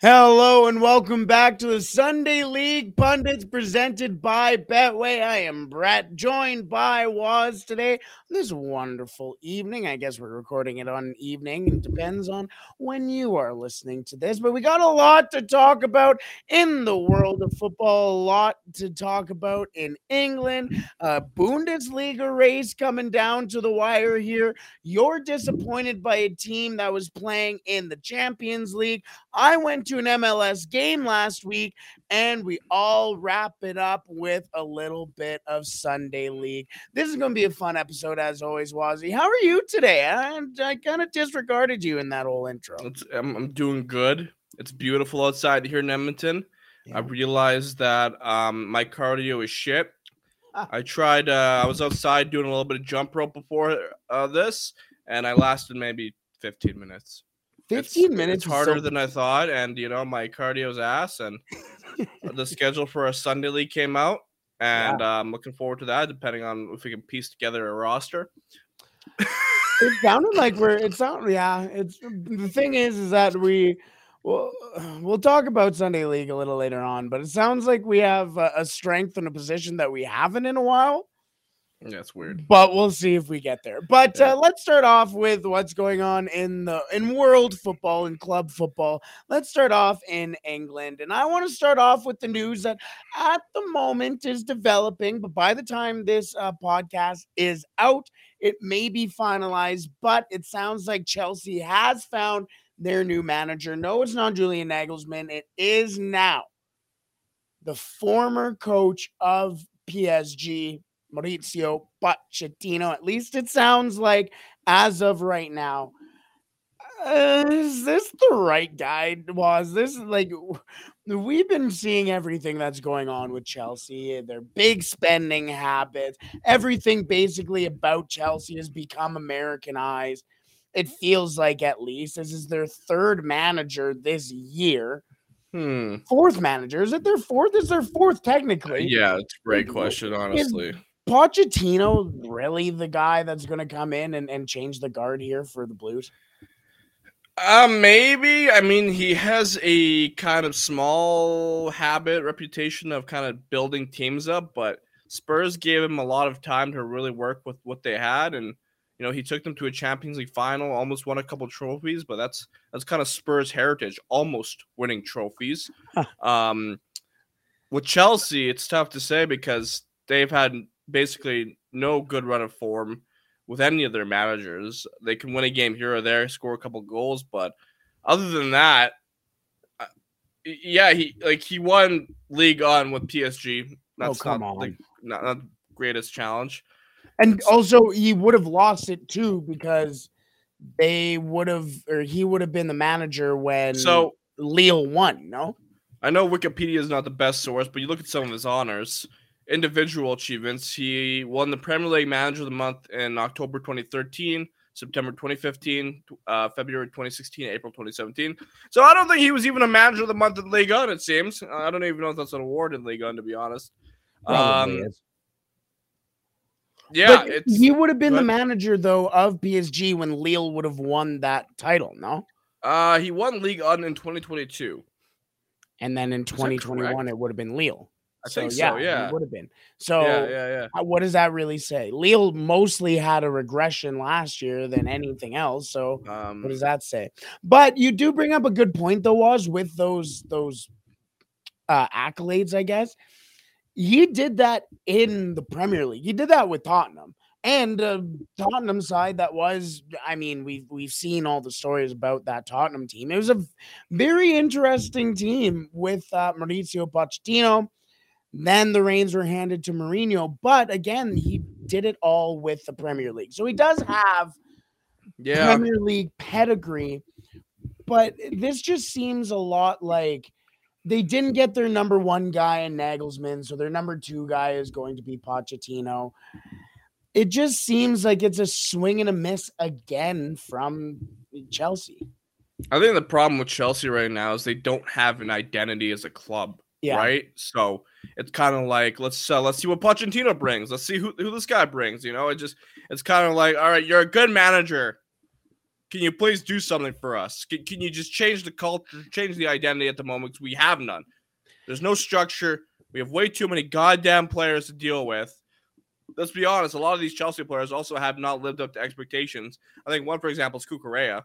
Hello and welcome back to the Sunday League Pundits presented by Betway. I am Brett, joined by Waz today this wonderful evening. I guess we're recording it on evening. It depends on when you are listening to this, but we got a lot to talk about in the world of football, a lot to talk about in England. Uh, Bundesliga race coming down to the wire here. You're disappointed by a team that was playing in the Champions League. I went to an MLS game last week, and we all wrap it up with a little bit of Sunday League. This is going to be a fun episode, as always, Wazzy. How are you today? I, I kind of disregarded you in that whole intro. I'm, I'm doing good. It's beautiful outside here in Edmonton. I realized that um, my cardio is shit. Ah. I tried. Uh, I was outside doing a little bit of jump rope before uh, this, and I lasted maybe 15 minutes. It's- 15 minutes It's harder so- than I thought, and you know my cardio's ass. And the schedule for a Sunday league came out, and uh, I'm looking forward to that. Depending on if we can piece together a roster. it sounded like we're it sounded yeah it's the thing is is that we well we'll talk about sunday league a little later on but it sounds like we have a, a strength and a position that we haven't in a while It's weird. but we'll see if we get there but Yeah. uh, let's start off with what's going on in the in world football and club football let's start off in england and i want to start off with the news that at the moment is developing but by the time this uh, podcast is out it may be finalized but it sounds like chelsea has found their new manager no it's not julian nagelsmann it is now the former coach of psg Mauricio Pochettino. At least it sounds like as of right now. Uh, is this the right guy? Was this like we've been seeing everything that's going on with Chelsea, their big spending habits, everything basically about Chelsea has become Americanized. It feels like at least this is their third manager this year. Hmm. Fourth manager. Is it their fourth? Is their fourth technically? Yeah, it's a great question, honestly. Pochettino really the guy that's going to come in and, and change the guard here for the Blues? Uh, maybe. I mean, he has a kind of small habit, reputation of kind of building teams up, but Spurs gave him a lot of time to really work with what they had, and you know he took them to a Champions League final, almost won a couple trophies, but that's that's kind of Spurs' heritage, almost winning trophies. um, with Chelsea, it's tough to say because they've had basically no good run of form with any of their managers. They can win a game here or there, score a couple goals, but other than that, uh, yeah, he like he won league on with PSG. That's Oh, come not, the, on. not not the greatest challenge. And also, he would have lost it too because they would have, or he would have been the manager when So Lille won. No, I know Wikipedia is not the best source, but you look at some of his honors, individual achievements. He won the Premier League Manager of the Month in October 2013, September 2015, uh, February 2016, April 2017. So I don't think he was even a Manager of the Month in Ligue 1, it seems. I don't even know if that's an award in Ligue 1, to be honest. Probably Um, is. yeah, But it's he would have been go the manager though of PSG when Lille would have won that title. No, uh, he won Ligue 1 in 2022. and then in 2021 it would have been Lille. I think so, yeah. it would have been. So yeah, yeah, yeah. what does that really say? Lille mostly had a regression last year than anything else. So Um, what does that say? But you do bring up a good point though, was with those those uh accolades, I guess. He did that in the Premier League. He did that with Tottenham. And uh, Tottenham side that was, I mean, we've we've seen all the stories about that Tottenham team. It was a very interesting team with uh, Mauricio Pochettino. Then the reins were handed to Mourinho, but again, he did it all with the Premier League. So he does have yeah, Premier League pedigree, but this just seems a lot like they didn't get their number one guy in Nagelsmann, so their number two guy is going to be Pochettino. It just seems like it's a swing and a miss again from Chelsea. I think the problem with Chelsea right now is they don't have an identity as a club, Yeah. right? So it's kind of like let's uh, let's see what Pochettino brings. Let's see who, who this guy brings. You know, it just it's kind of like all right, you're a good manager. Can you please do something for us? Can, can you just change the culture, change the identity at the moment? 'Cause we have none. There's no structure. We have way too many goddamn players to deal with. Let's be honest. A lot of these Chelsea players also have not lived up to expectations. I think one, for example, is Cucurella.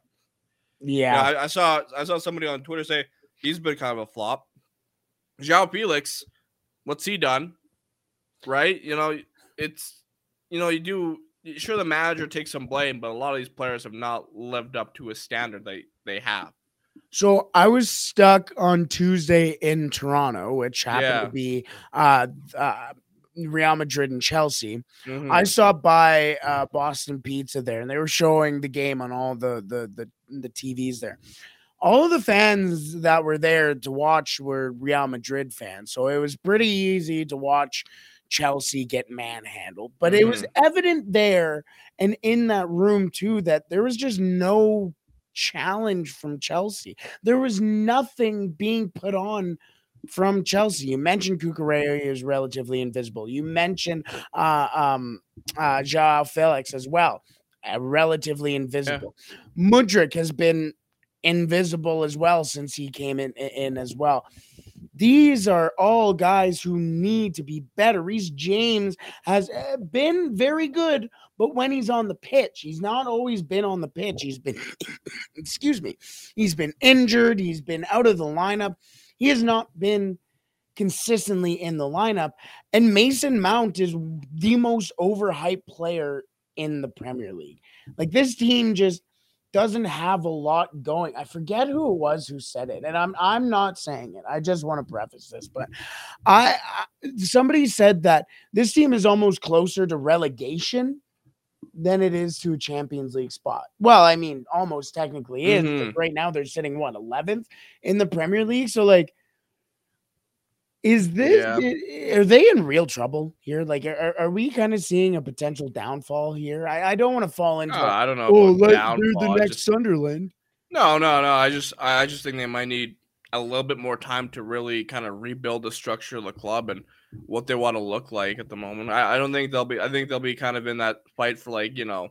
Yeah. Yeah, I, I saw I saw somebody on Twitter say he's been kind of a flop. João Felix, what's he done? Right? You know, it's you know, you do sure the manager takes some blame, but a lot of these players have not lived up to a standard they they have. So I was stuck on Tuesday in Toronto, which happened Yeah. to be uh, uh, Real Madrid and Chelsea. Mhm. I stopped by uh, Boston Pizza there, and they were showing the game on all the the the, the TVs there. All of the fans that were there to watch were Real Madrid fans, so it was pretty easy to watch Chelsea get manhandled. But it was evident there and in that room too that there was just no challenge from Chelsea. There was nothing being put on from Chelsea. You mentioned Cucurella is relatively invisible. You mentioned uh, um, uh, Joao Felix as well, uh, relatively invisible. Mudryk has been invisible as well since he came in, in as well. These are all guys who need to be better. Reece James has uh, been very good, but when he's on the pitch, he's not always been on the pitch. He's been, excuse me, he's been injured. He's been out of the lineup. He has not been consistently in the lineup. And Mason Mount is the most overhyped player in the Premier League. Like this team just doesn't have a lot going. I forget who it was who said it, and I'm I'm not saying it. I just want to preface this, but I, I somebody said that this team is almost closer to relegation than it is to a Champions League spot. Well, I mean, almost technically is. Mhm. Right now they're sitting what 11th in the Premier League. So like is this Yeah. are they in real trouble here? Like are, are we kind of seeing a potential downfall here? I, I don't want to fall into Uh, I don't know. oh, they're downfall. the next just- Sunderland. no, no, no. I just I just think they might need a little bit more time to really kind of rebuild the structure of the club and what they want to look like at the moment. I, I don't think they'll be. I think they'll be kind of in that fight for like you know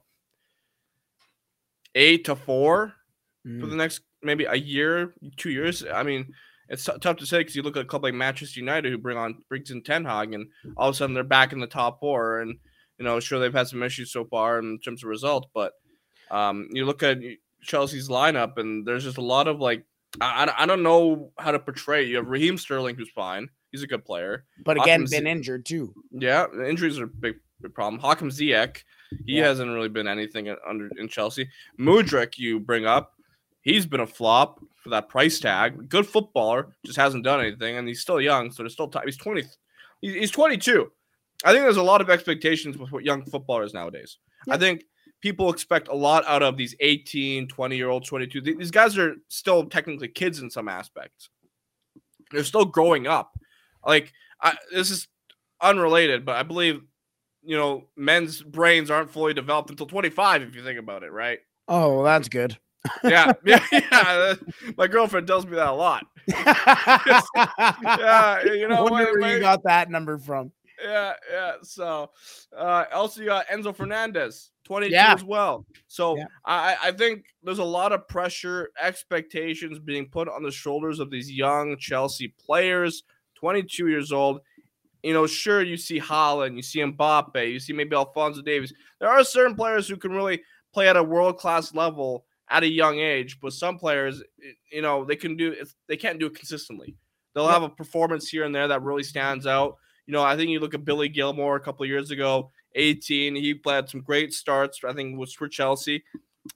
eight to four for Mm. the next maybe a year, two years. I mean, it's t- tough to say because you look at a club like Manchester United who bring on brings in Ten Hag, and all of a sudden they're back in the top four. And you know, sure they've had some issues so far in terms of results, but um, you look at Chelsea's lineup, and there's just a lot of like I, I- I don't know how to portray. You have Raheem Sterling, who's fine. He's a good player. But again, Hakim been Z- injured too. Yeah, injuries are a big, big problem. Hakim Ziyech, he Yeah. hasn't really been anything under in Chelsea. Mudryk, you bring up, he's been a flop for that price tag. Good footballer, just hasn't done anything, and he's still young, so there's still time. He's twenty. He's, twenty two. I think there's a lot of expectations with what young footballers nowadays. I think people expect a lot out of these 18, 20 year olds, 22. These guys are still technically kids in some aspects. They're still growing up. Like I, this is unrelated, but I believe you know men's brains aren't fully developed until 25 if you think about it, right? Oh, well, that's good. Yeah, yeah, yeah. My girlfriend tells me that a lot. Yeah, you know, wonder where you got that number from. yeah, yeah. So, uh, also you got Enzo Fernandez, 22 Yeah. as well. So Yeah. I, I think there's a lot of pressure, expectations being put on the shoulders of these young Chelsea players, 22 years old. You know, sure, you see Haaland, you see Mbappe, you see maybe Alphonso Davies. There are certain players who can really play at a world class level at a young age, but some players, you know, they can do it, they can't do it consistently. They'll have a performance here and there that really stands out. You know, I think you look at Billy Gilmour a couple of years ago, 18. He played some great starts. I think was for Chelsea.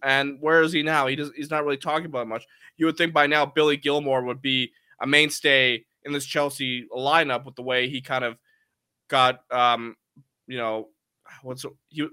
And where is he now? He does. He's not really talking about it much. You would think by now Billy Gilmour would be a mainstay in this Chelsea lineup with the way he kind of got, um, you know, what's you,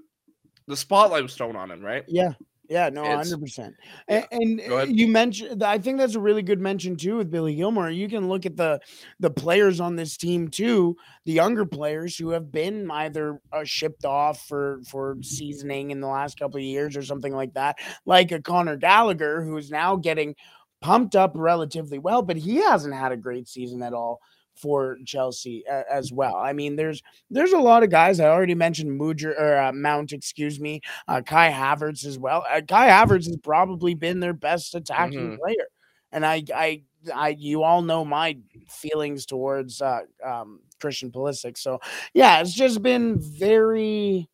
the spotlight was thrown on him, right? Yeah. Yeah, no, hundred percent. yeah. And Go uh, ahead. you mentioned, I think that's a really good mention too with Billy Gilmour. You can look at the the players on this team too, the younger players who have been either uh, shipped off for for seasoning in the last couple of years or something like that, like a Conor Gallagher who is now getting pumped up relatively well, but he hasn't had a great season at all for Chelsea as well. I mean, there's there's a lot of guys. I already mentioned Mujer or uh, Mount, excuse me, uh, Kai Havertz as well. Uh, Kai Havertz has probably been their best attacking Mhm. player, and I, I, I, you all know my feelings towards uh, um, Christian Pulisic. So yeah, it's just been very.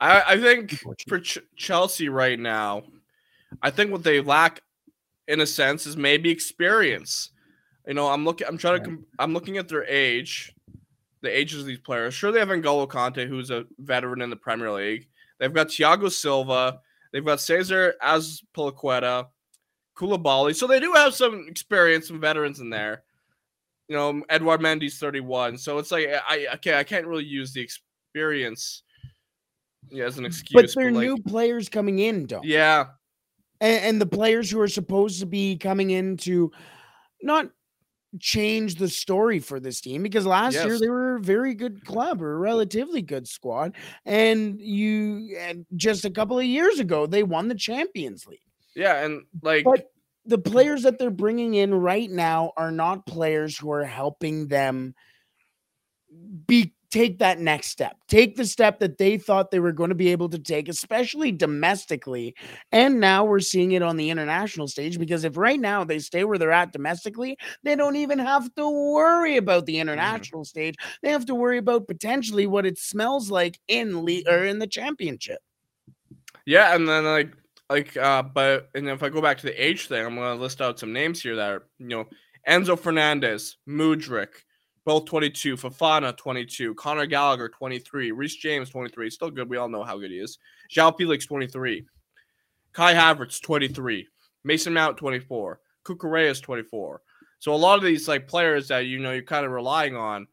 I, I think for Ch- Chelsea right now, I think what they lack, in a sense, is maybe experience. You know, I'm looking. I'm trying to. I'm looking at their age, the ages of these players. Sure, they have N'Golo Kanté, who's a veteran in the Premier League. They've got Thiago Silva. They've got Cesar Azpilicueta, Koulibaly. So they do have some experience, some veterans in there. You know, Edouard Mendy's 31. So it's like I okay, I can't really use the experience yeah, as an excuse. But they're like, new players coming in, don't. Yeah, and, and the players who are supposed to be coming in to not change the story for this team because last year they were a very good club or a relatively good squad and you and just a couple of years ago they won the champions league. Yeah, and like but the hmm players that they're bringing in right now are not players who are helping them be take that next step. Take the step that they thought they were going to be able to take especially domestically and now we're seeing it on the international stage because if right now they stay where they're at domestically they don't even have to worry about the international stage. They have to worry about potentially what it smells like in league or in the championship. Yeah, and then like like uh but and if I go back to the age thing, I'm gonna list out some names here that are you know Enzo Fernandez, Mudryk, both 22, Fofana 22, Conor Gallagher 23, Reece James 23, still good. We all know how good he is. João Felix 23, Kai Havertz 23, Mason Mount 24, Cucurella 24. So a lot of these like players that you know you're kind of relying on,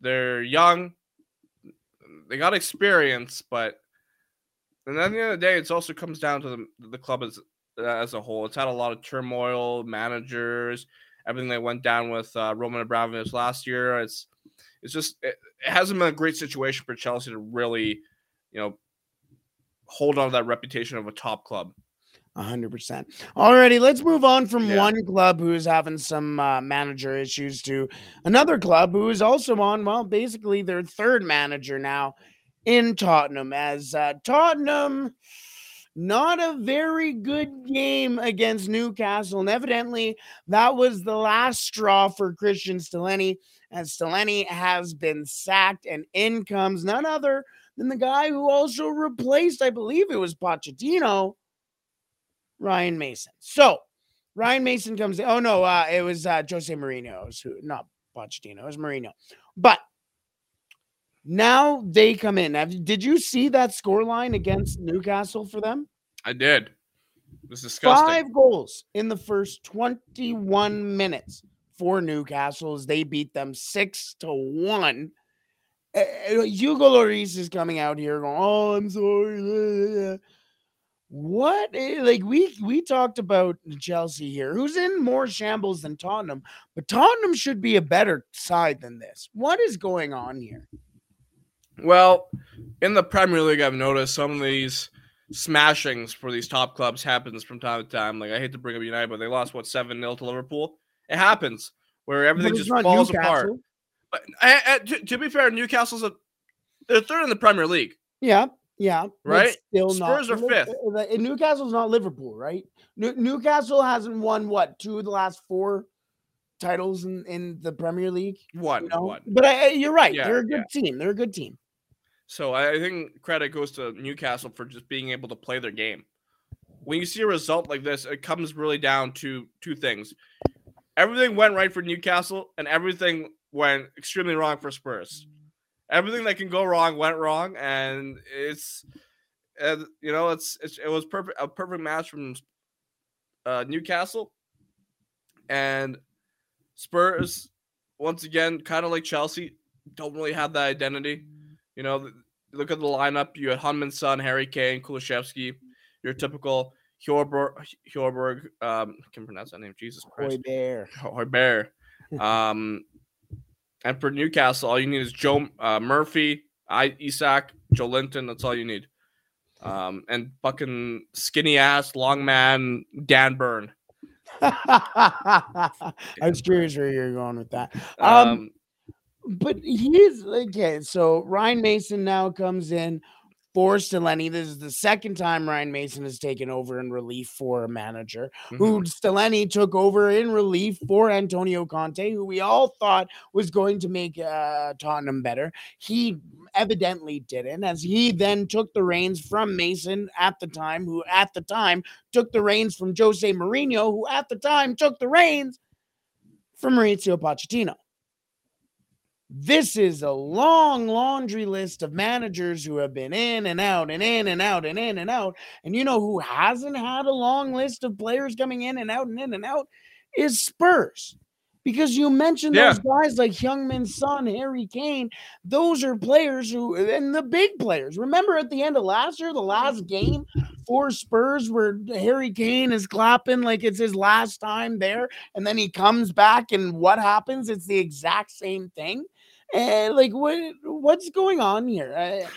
they're young, they got experience, but and at the end of the day, it also comes down to the the club as as a whole. It's had a lot of turmoil, managers, everything that went down with uh, Roman Abramovich last year. It's it's just it, it hasn't been a great situation for Chelsea to really, you know, hold on to that reputation of a top club. A hundred percent. Alrighty, let's move on from Yeah. one club who is having some uh, manager issues to another club who is also on, well, basically their third manager now in Tottenham. As uh, Tottenham, not a very good game against Newcastle, and evidently that was the last straw for Cristian Stellini, As Stellini has been sacked, and in comes none other than the guy who also replaced, I believe it was Pochettino. Ryan Mason. So Ryan Mason comes in. Oh no, uh, it was uh, Jose Mourinho. Was who, not Pochettino. It was Mourinho. But now they come in. Have, did you see that score line against Newcastle for them? I did. It was disgusting. Five goals in the first 21 minutes for Newcastle as they beat them six to one. Uh, uh, Hugo Lloris is coming out here going, "Oh, I'm sorry." What eh, like we we talked about Chelsea here, who's in more shambles than Tottenham, but Tottenham should be a better side than this. What is going on here? Well, in the Premier League, I've noticed some of these smashings for these top clubs happens from time to time. Like I hate to bring up United, but they lost what seven 0 to Liverpool. It happens where everything just falls apart. But, uh, uh, to, to, be fair, Newcastle's a they're third in the Premier League. Yeah, yeah, right. Still Spurs not, are fifth. Newcastle's not Liverpool, right? Newcastle hasn't won what two of the last four titles in, in the Premier League. One, you know? one. But I, you're right. Yeah, They're a good yeah. team. They're a good team. So I think credit goes to Newcastle for just being able to play their game. When you see a result like this, it comes really down to two things. Everything went right for Newcastle, and everything went extremely wrong for Spurs. Everything that can go wrong went wrong, and it's, uh, you know, it's, it's it was perfect a perfect match from uh, Newcastle, and Spurs once again, kind of like Chelsea, don't really have that identity. You know, look at the lineup. You had Heung-min Son, Harry Kane, Kulusevski, your typical Hjorberg, Hjorberg um, I can pronounce that name. Jesus Christ. Højbjerg. Højbjerg. Um, and for Newcastle, all you need is Joe uh, Murphy, I, Isak, Joelinton. That's all you need. Um, and fucking skinny ass, long man, Dan Burn. I was curious where you're going with that. Um, um but he's okay. So Ryan Mason now comes in for Stellini. This is the second time Ryan Mason has taken over in relief for a manager mm-hmm. who Stellini took over in relief for Antonio Conte, who we all thought was going to make uh, Tottenham better. He evidently didn't, as he then took the reins from Mason at the time, who at the time took the reins from Jose Mourinho, who at the time took the reins from Mauricio Pochettino. This is a long laundry list of managers who have been in and out and in and out and in and out. And you know who hasn't had a long list of players coming in and out and in and out is Spurs. Because you mentioned yeah. those guys like Heung-min Son, Harry Kane. Those are players who, and the big players. Remember at the end of last year, the mm-hmm. last game for Spurs, where Harry Kane is clapping like it's his last time there, and then he comes back, and what happens? It's the exact same thing. And like what what's going on here? Uh,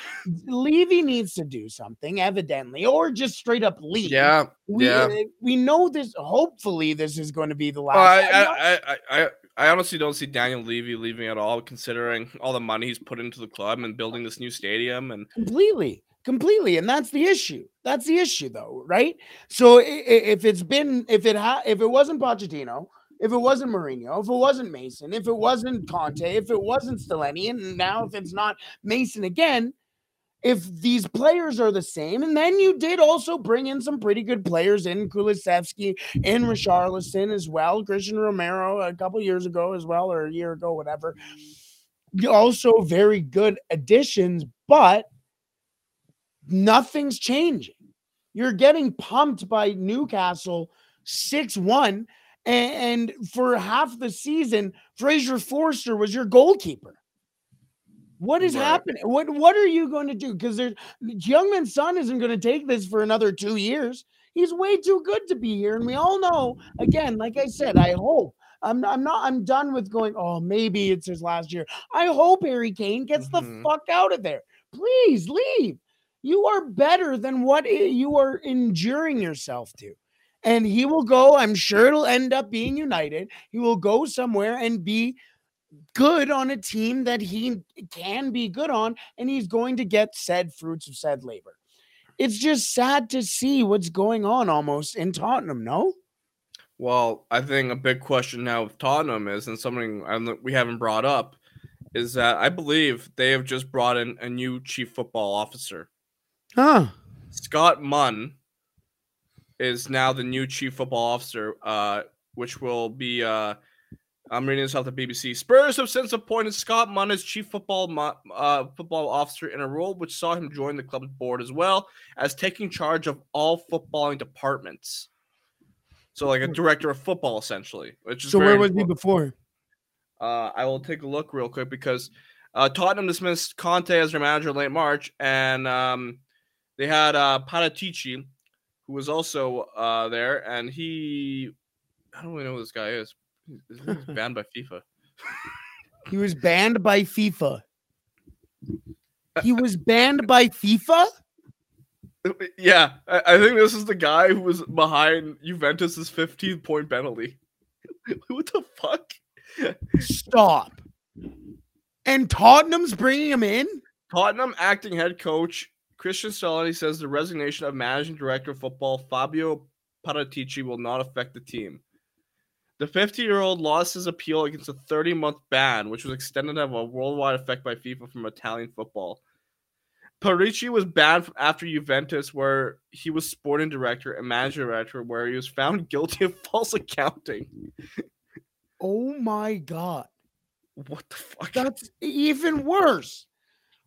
Levy needs to do something, evidently, or just straight up leave. Yeah, we, yeah. Uh, we know this. Hopefully, this is going to be the last. I, I, I, I, I honestly don't see Daniel Levy leaving at all, considering all the money he's put into the club and building this new stadium and completely completely and that's the issue that's the issue though right so if it's been if it ha- if it wasn't Pochettino if it wasn't Mourinho, if it wasn't Mason, if it wasn't Conte, if it wasn't Stellini, and now if it's not Mason again, if these players are the same, and then you did also bring in some pretty good players in Kulusevski and Richarlison as well, Cristian Romero a couple years ago as well, or a year ago, whatever. Also very good additions, but nothing's changing. You're getting pumped by Newcastle 6 1 and, for half the season, Fraser Forster was your goalkeeper. What is right. happening? What what are you going to do? Because there's Heung-min Son isn't going to take this for another two years. He's way too good to be here, and we all know. Again, like I said, I hope I'm I'm not I'm done with going. Oh, maybe it's his last year. I hope Harry Kane gets mm-hmm. the fuck out of there. Please leave. You are better than what you are enduring yourself to and he will go. I'm sure it'll end up being United. He will go somewhere and be good on a team that he can be good on, and he's going to get said fruits of said labor. It's just sad to see what's going on almost in Tottenham, no? Well, I think a big question now with Tottenham is, and something we haven't brought up, is that I believe they have just brought in a new chief football officer. Huh. Scott Munn is now the new chief football officer, uh, which will be. Uh, I'm reading this off the BBC. Spurs have since appointed Scott Munn as chief football uh, football officer in a role which saw him join the club's board as well as taking charge of all footballing departments. So, like a hmm. director of football, essentially. Which is so, where was important. he before? Uh, I will take a look real quick because uh, Tottenham dismissed Conte as their manager late March, and um, they had uh, Paratici, who was also uh, there, and he, I don't really know who this guy is. He's banned by FIFA. he was banned by FIFA. He was banned by FIFA. Yeah, I, I think this is the guy who was behind Juventus's 15 point penalty. what the fuck? Stop. And Tottenham's bringing him in? Tottenham acting head coach Christian Solani says the resignation of managing director of football Fabio Paratici will not affect the team. The 50 year old lost his appeal against a 30 month ban, which was extended to have a worldwide effect by FIFA from Italian football. Paratici was banned after Juventus, where he was sporting director and manager director, where he was found guilty of false accounting. Oh my god. What the fuck? That's even worse.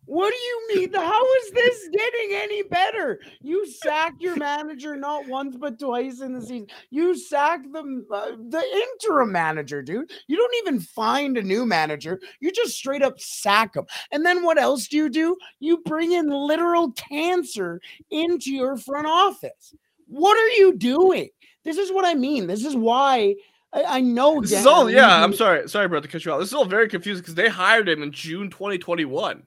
What do you mean? How is this getting any better? You sacked your manager not once but twice in the season. You sacked the uh, the interim manager, dude. You don't even find a new manager. You just straight up sack him. And then what else do you do? You bring in literal cancer into your front office. What are you doing? This is what I mean. This is why I, know. This is all. Yeah, I'm sorry. Sorry, bro, to cut you off. This is all very confusing because they hired him in June 2021.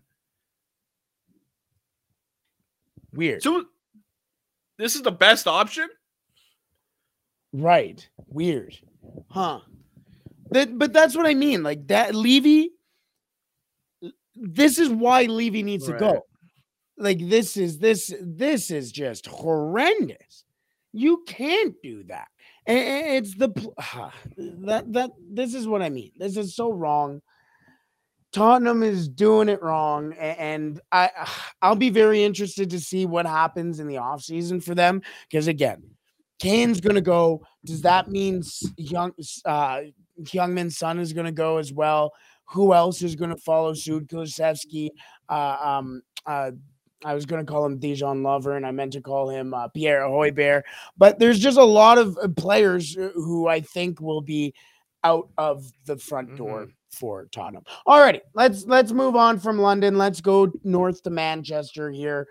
Weird. So this is the best option? Right. Weird. Huh. That but that's what I mean. Like that Levy. This is why Levy needs right. to go. Like this is this this is just horrendous. You can't do that. And it's the that that this is what I mean. This is so wrong. Tottenham is doing it wrong, and I I'll be very interested to see what happens in the offseason for them because again, Kane's gonna go. Does that mean young uh Heung-Min Son is gonna go as well? Who else is gonna follow suit? Kulusevski, uh, um, uh, I was going to call him Dijon Lover, and I meant to call him uh, Pierre Højbjerg. But there's just a lot of uh, players uh, who I think will be out of the front door mm-hmm. For Tottenham. Alrighty, let's let's move on from London. Let's go north to Manchester here.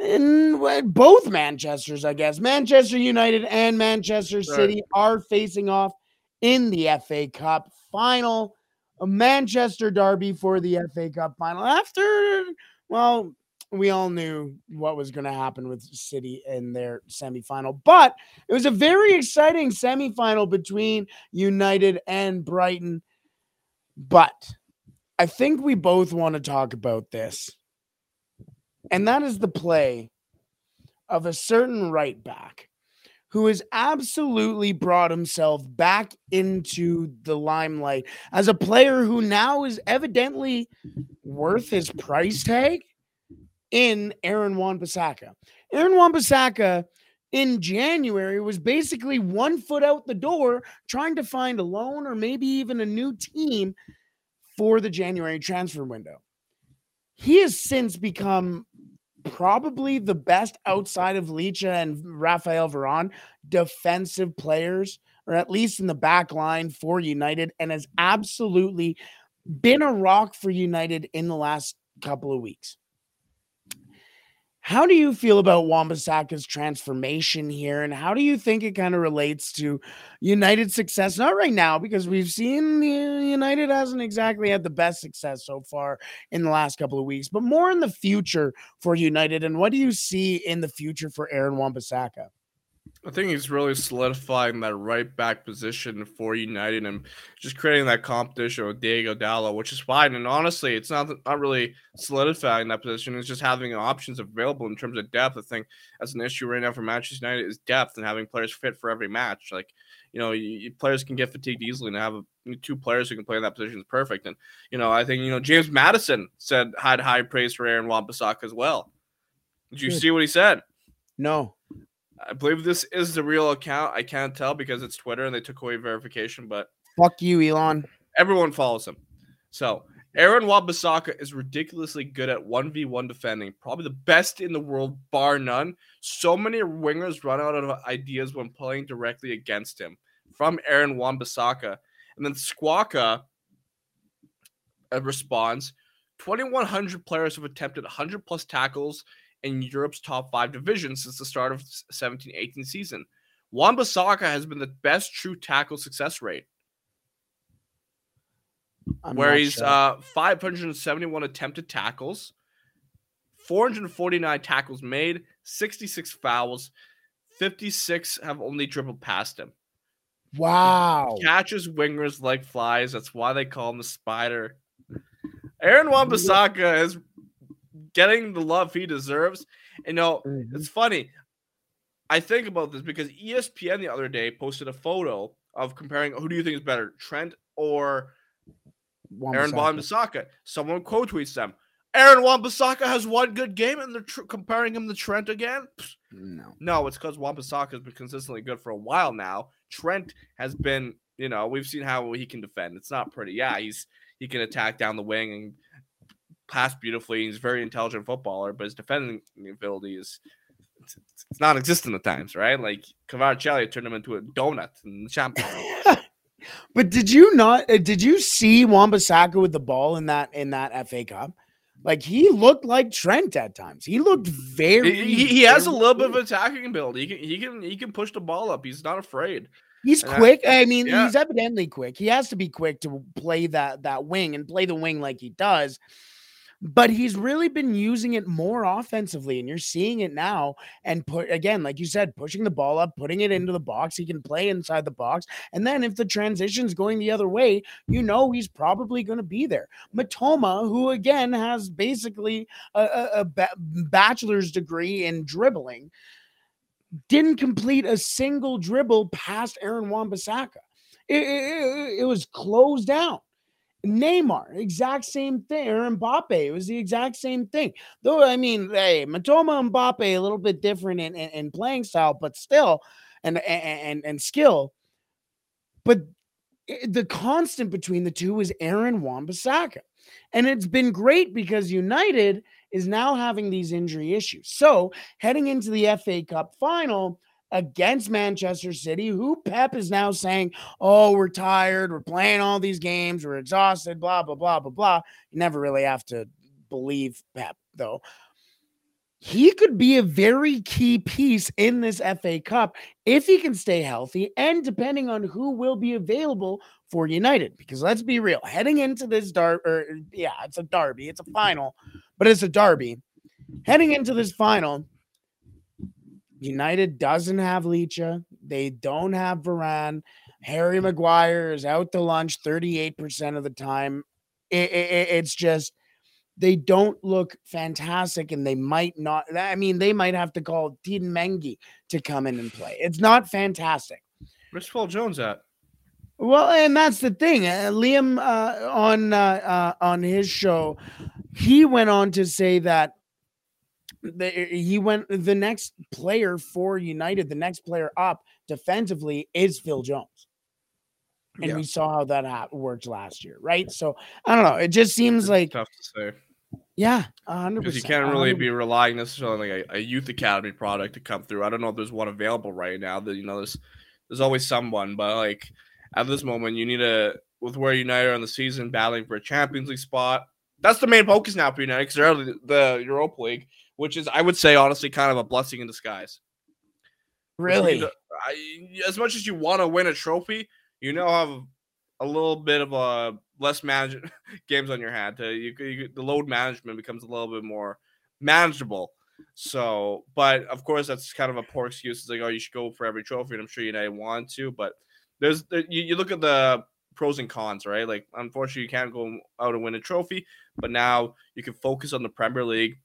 In both Manchesters, I guess. Manchester United and Manchester City right. are facing off in the FA Cup final. A Manchester derby for the FA Cup final. After, well, we all knew what was going to happen with City in their semifinal, but it was a very exciting semifinal between United and Brighton. But I think we both want to talk about this, and that is the play of a certain right back who has absolutely brought himself back into the limelight as a player who now is evidently worth his price tag in Aaron Wan-Bissaka. Aaron Wan-Bissaka in January was basically one foot out the door trying to find a loan or maybe even a new team for the January transfer window. He has since become probably the best outside of Licha and Rafael Varane defensive players, or at least in the back line for United, and has absolutely been a rock for United in the last couple of weeks. How do you feel about Wan-Bissaka's transformation here, and how do you think it kind of relates to United's success? Not right now, because we've seen United hasn't exactly had the best success so far in the last couple of weeks, but more in the future for United. And what do you see in the future for Aaron Wan-Bissaka? I think he's really solidifying that right back position for United and just creating that competition with Diogo Dalot, which is fine. And honestly, it's not not really solidifying that position. It's just having options available in terms of depth. I think that's an issue right now for Manchester United is depth and having players fit for every match. Like you know, you, players can get fatigued easily, and have a, two players who can play in that position is perfect. And you know, I think you know James Maddison said had high praise for Aaron Wan-Bissaka as well. Did you Good. see what he said? No. I believe this is the real account. I can't tell because it's Twitter and they took away verification, but fuck you, Elon. Everyone follows him. So Aaron Wan-Bissaka is ridiculously good at 1v1 defending, probably the best in the world, bar none. So many wingers run out of ideas when playing directly against him from Aaron Wan-Bissaka. And then Squawka uh, responds 2,100 players have attempted 100 plus tackles in Europe's top five divisions since the start of 17 18 season. Wan-Bissaka has been the best true tackle success rate. I'm where he's sure. uh, 571 attempted tackles, 449 tackles made, 66 fouls, 56 have only dribbled past him. Wow. He catches wingers like flies. That's why they call him the spider. Aaron Wan-Bissaka is getting the love he deserves. And you know, Mhm. it's funny. I think about this because ESPN the other day posted a photo of comparing who do you think is better, Trent or Aaron Wan-Bissaka. Someone quote tweets them. Aaron Wan-Bissaka has one good game, and they're tr- comparing him to Trent again. No. No, it's because Wan-Bissaka has been consistently good for a while now. Trent has been, you know, we've seen how he can defend. It's not pretty. Yeah, he's he can attack down the wing and pass beautifully. He's a very intelligent footballer, but his defending ability is it's, it's non-existent at times, right? Like Kvaratskhelia turned him into a donut in the Champions But did you not? uh, Did you see Wan-Bissaka with the ball in that in that FA Cup? Like he looked like Trent at times. He looked very. He, he- has a very little bit of attacking ability. He can he can he can push the ball up. He's not afraid. He's and I- quick. I mean, yeah. he's evidently quick. He has to be quick to play that that wing and play the wing like he does. But he's really been using it more offensively, and you're seeing it now. And put again, like you said, pushing the ball up, putting it into the box. He can play inside the box, and then if the transition's going the other way, you know he's probably going to be there. Mitoma, who again has basically a, a, a ba- bachelor's degree in dribbling, didn't complete a single dribble past Aaron Wan-Bissaka. It, it- it- it was closed down. Neymar, exact same thing. Or Mbappe, it was the exact same thing. Though, I mean, hey, Mitoma Mbappe, a little bit different in, in, in playing style, but still, and, and, and, skill. But eh, the constant between the two is Aaron Wan-Bissaka. And it's been great because United is now having these injury issues. So heading into the FA Cup final against Manchester City, who Pep is now saying, Oh, we're tired, we're playing all these games, we're exhausted, blah, blah, blah, blah, blah. You never really have to believe Pep, though. He could be a very key piece in this FA Cup if he can stay healthy and depending on who will be available for United. Because let's be real, heading into this or er, yeah, it's a derby, it's a final, but it's a derby. Heading into this final, United doesn't have Licha. They don't have Varane. Harry Maguire is out to lunch 38% of the time. It- it- it- it's just they don't look fantastic and they might not. I mean, they might have to call Teden Mengi to come in and play. It's not fantastic. Where's Paul Jones at? Well, and that's the thing. Uh, Liam uh, on uh, uh, on his show, he went on to say that the, eh, he went the next player for United, the next player up defensively is Phil Jones, and Yeah. we saw how that uh, worked last year, right? So I don't know. It just seems like Tough to say. yeah, hundred because you can't really 100%. be relying necessarily on like a, a youth academy product to come through. I don't know if there's one available right now. That you know, there's there's always someone, but like at this moment, you need a with where United are in the season, battling for a Champions League spot. That's the main focus now for United because they're out of the, the Europa League, which is I would say honestly kind of a blessing in disguise. Really. uh, I, as much as you want to win a trophy, you now have a little bit of a less manage games on your hand. To you, you, the load management becomes a little bit more manageable. So, but of course, that's kind of a poor excuse. It's like, oh, you should go for every trophy, and I'm sure you United want to, but there's there, you, you look at the pros and cons, right? Like, unfortunately, you can't go out and win a trophy, but now you can focus on the Premier League,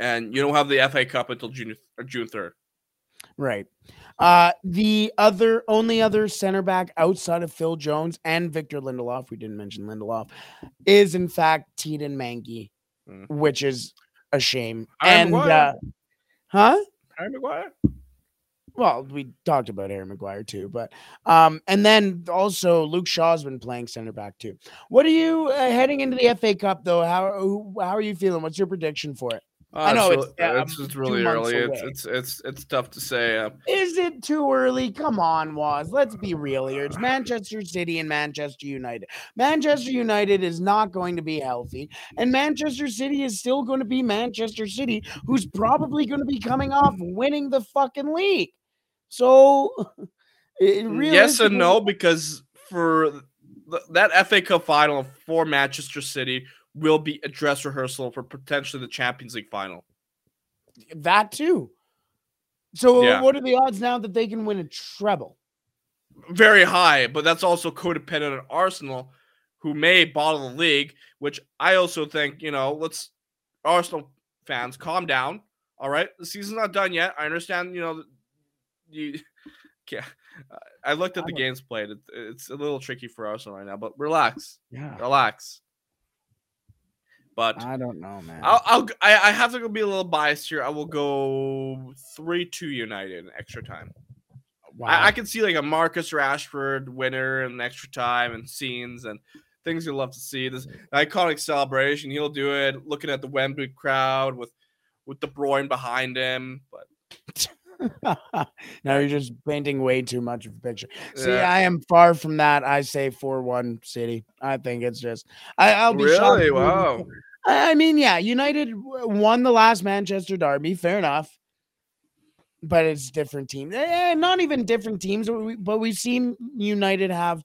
and you don't have the FA Cup until June or June third. Right. Uh, the other only other center back outside of Phil Jones and Victor Lindelof, we didn't mention Lindelof, is in fact Teden Mengi, Mm. which is a shame. Harry and uh, huh? Harry Maguire. Well, we talked about Harry Maguire too, but um, and then also Luke Shaw's been playing center back too. What are you uh, heading into the FA Cup though? How how are you feeling? What's your prediction for it? I know it's, uh, it's, it's really early. It's, it's it's it's tough to say. Uh, Is it too early? Come on, Waz. Let's be real here. It's Manchester City and Manchester United. Manchester United is not going to be healthy, and Manchester City is still going to be Manchester City, who's probably going to be coming off winning the fucking league. So, yes and no, because for th- that FA Cup final for Manchester City will be a dress rehearsal for potentially the Champions League final. that too. So, uh, Yeah. what are the odds now that they can win a treble? Very high, but that's also codependent on Arsenal, who may bottle the league, which I also think, you know, let's Arsenal fans calm down. All right, the season's not done yet. I understand, you know, you yeah. I looked at the games played. It, it's a little tricky for Arsenal right now, but relax. Yeah. Relax. But I don't know, man. I'll, I'll I, I have to go be a little biased here. I will go three two United in extra time. wow. I, I can see like a Marcus Rashford winner in extra time and scenes and things you'll love to see. This iconic celebration. He'll do it looking at the Wembley crowd with with De Bruyne behind him. But now you're just painting way too much of a picture. See, Yeah. I am far from that. I say four one City. I think it's just. I, I'll be really, wow. I mean, yeah, United won the last Manchester Derby. Fair enough. But it's different team. Eh, not even different teams, but we- but we've seen United have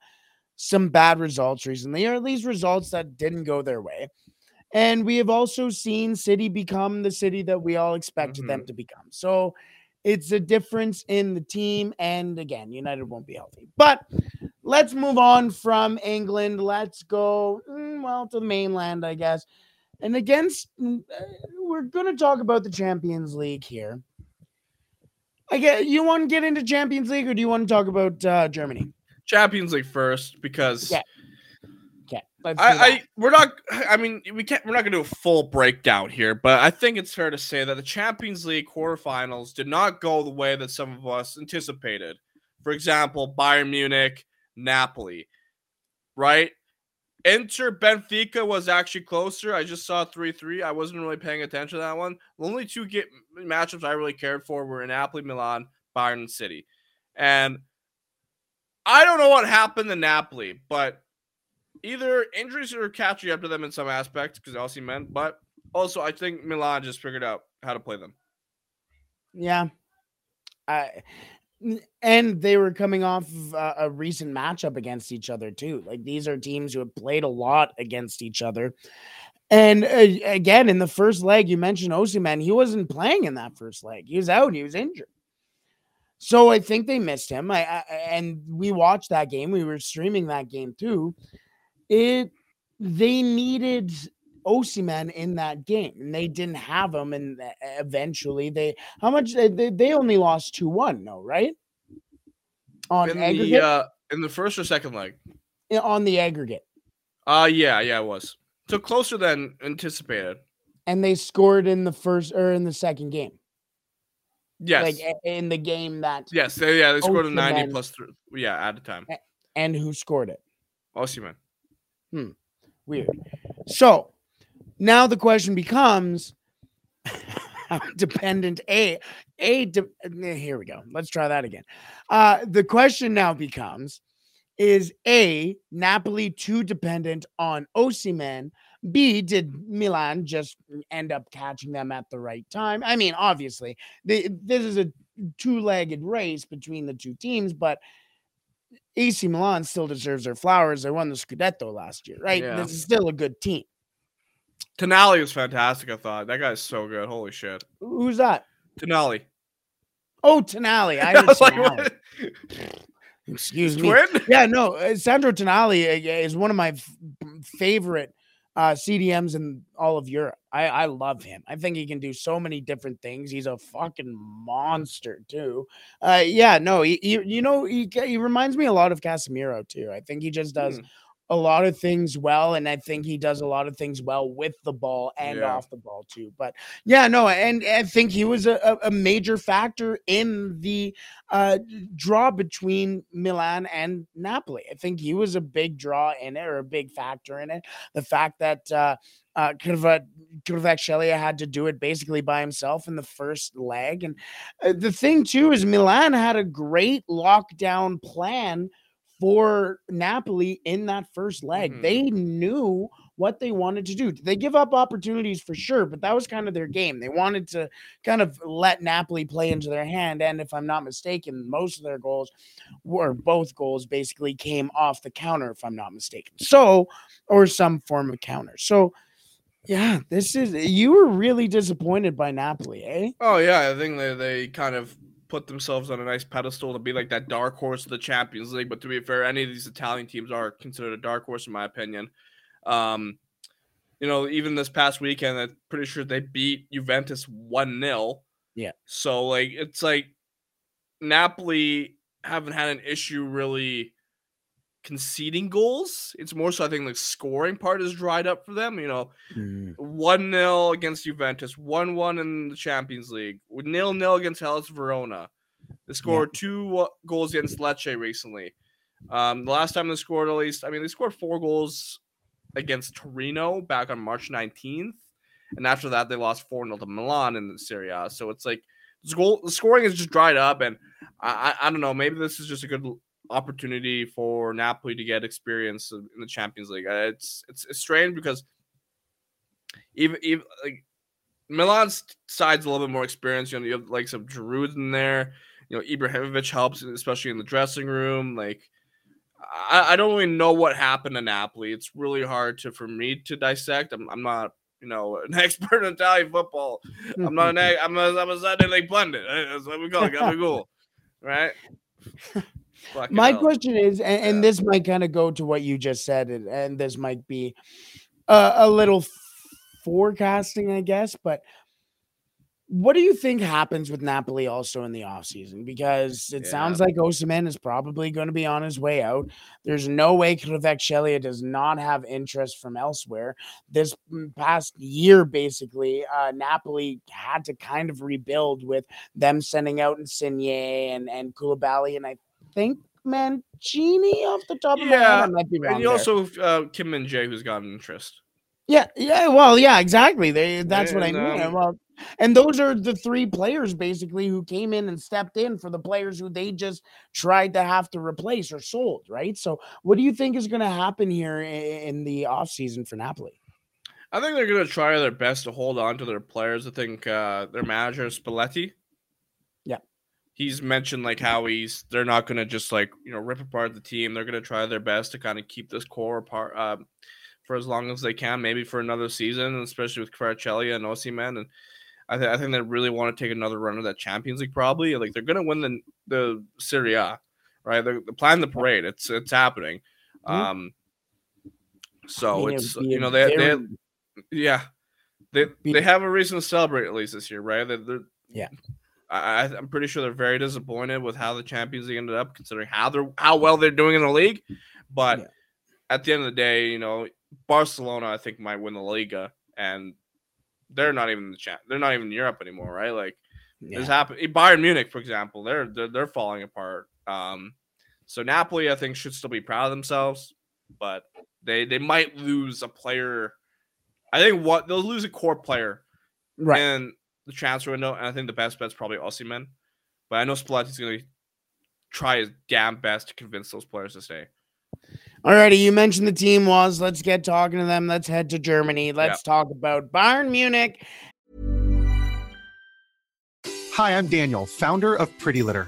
some bad results recently, or at least results that didn't go their way. And we have also seen City become the city that we all expected them to become. So it's a difference in the team. And again, United won't be healthy. But let's move on from England. Let's go, mm, well, to the mainland, I guess. And against, mm, uh, we're going to talk about the Champions League here. I get you want to get into Champions League, or do you want to talk about uh, Germany? Champions League first because Yeah. Let's I. I we're not I mean we can't we're not gonna do a full breakdown here, but I think it's fair to say that the Champions League quarterfinals did not go the way that some of us anticipated. For example, Bayern Munich, Napoli, right? Inter Benfica was actually closer. I just saw 3 3. I wasn't really paying attention to that one. The only two get matchups I really cared for were Napoli, Milan, Bayern, City. And I don't know what happened to Napoli, but either injuries are catching up to them in some aspects because Osimhen, but also I think Milan just figured out how to play them. Yeah. I and they were coming off of a, a recent matchup against each other too. Like these are teams who have played a lot against each other. And uh, again, in the first leg, you mentioned Osimhen. He wasn't playing in that first leg. He was out. He was injured. So I think they missed him. I, I and we watched that game. We were streaming that game too. It they needed Osimhen in that game, and they didn't have him. And uh, eventually, they how much they, they, they only lost two one, no, right? On In aggregate, the uh, in the first or second leg. On the aggregate, Uh yeah, yeah, it was. So closer than anticipated. and they scored in the first or in the second game, Yes. like in the game that yes, they, yeah, they scored a 90 Osimhen- plus three. Yeah, at the time. and who scored it. Osimhen. Weird. So now the question becomes dependent a a de- eh, here we go. Let's try that again. Uh the question now becomes is a Napoli too dependent on Osimhen? B did Milan just end up catching them at the right time? I mean, obviously, this is a two-legged race between the two teams, but AC Milan still deserves their flowers. They won the Scudetto last year, right? Yeah. This is still a good team. Tonali was fantastic, I thought. That guy's so good. Holy shit. Who's that? Tonali. Oh, Tonali. I I was like, what? Excuse me. Twin? Yeah, no, uh, Sandro Tonali uh, is one of my f- favorite uh, CDMs in all of Europe. I, I love him. I think he can do so many different things. He's a fucking monster too. Uh, yeah, no, he, he you know he he reminds me a lot of Casemiro too. I think he just does Hmm. A lot of things well, and I think he does a lot of things well with the ball and Yeah. off the ball too. But yeah, no, and I think he was a, a- major factor in the uh, draw between Milan and Napoli. I think he was a big draw in it or a big factor in it. The fact that uh, uh, Kvaratskhelia had to do it basically by himself in the first leg, and uh, the thing too is Milan had a great lockdown plan for Napoli in that first leg. Mhm. They knew what they wanted to do. They give up opportunities for sure, but that was kind of their game. They wanted to kind of let Napoli play into their hand. And if I'm not mistaken, most of their goals were both goals basically came off the counter, if I'm not mistaken. So, or some form of counter. So, yeah, this is you were really disappointed by Napoli, eh? Oh yeah, I think they, they kind of put themselves on a nice pedestal to be like that dark horse of the Champions League. But to be fair, any of these Italian teams are considered a dark horse in my opinion. Um, you know, even this past weekend, I'm pretty sure they beat Juventus 1 0. Yeah. So, like, it's like Napoli haven't had an issue really conceding goals. It's more so, I think, the scoring part is dried up for them. You know, Mm. 1 0 against Juventus, 1 1 in the Champions League, with nil nil against Hellas Verona. They scored two uh, goals against Lecce recently. Um, the last time they scored, at least, I mean, they scored four goals against Torino back on March 19th. And after that, they lost 4 0 to Milan in the Serie A. So it's like the, goal, the scoring is just dried up. And I, I don't know, maybe this is just a good opportunity for Napoli to get experience in the Champions League. It's it's, it's strange because even even like Milan's side's a little bit more experienced. You know, you have like some Giroud in there. You know, Ibrahimovic helps, especially in the dressing room. Like, I, I don't really know what happened to Napoli. It's really hard to for me to dissect. I'm, I'm not, you know, an expert in Italian football. I'm not an. I'm a, I'm a Sunday league pundit. That's what we call it. goal, right? Fucking My hell. question is, and, and this might kind of go to what you just said, and, and this might be uh, a little forecasting, I guess, but what do you think happens with Napoli also in the offseason? Because it Yeah. sounds like Osimhen is probably going to be on his way out. There's no way Kvaratskhelia does not have interest from elsewhere. This mm, past year, basically, uh, Napoli had to kind of rebuild with them sending out Insigne and, and Koulibaly, and I think Mancini off the top of my head. Yeah, I might be wrong. And you there. also uh, Kim Min-jae, who's got an interest. Yeah, yeah, well, yeah, exactly. They that's what I mean. um, well, and those are the three players basically who came in and stepped in for the players who they just tried to have to replace or sold, right? So, what do you think is going to happen here in the offseason for Napoli? I think they're going to try their best to hold on to their players. I think uh, their manager Spalletti. He's mentioned like how he's they're not going to just like you know rip apart the team. They're going to try their best to kind of keep this core apart um, for as long as they can, maybe for another season, especially with Kvaratskhelia and Osimhen. And I, th- I think they really want to take another run of that Champions League. Probably like they're going to win the the Serie A, right? They're, they're planning the parade. It's it's happening. Mhm. Um. So mean, it's you know they, they very- yeah, they Be- they have a reason to celebrate at least this year, right? They're, they're Yeah. I, I'm pretty sure they're very disappointed with how the Champions League ended up, considering how they're how well they're doing in the league. But Yeah. at the end of the day, you know, Barcelona I think might win the Liga, and they're not even the champ. They're not even in Europe anymore, right? Like Yeah. this happened. Bayern Munich, for example, they're they're, they're falling apart. Um, so Napoli, I think, should still be proud of themselves, but they they might lose a player. I think what they'll lose a core player right. in the transfer window, and I think the best bet's probably Osimhen. But I know Spalletti's going to try his damn best to convince those players to stay. Alrighty, you mentioned the team was. Let's get talking to them. Let's head to Germany. Let's talk about Bayern Munich. Hi, I'm Daniel, founder of Pretty Litter.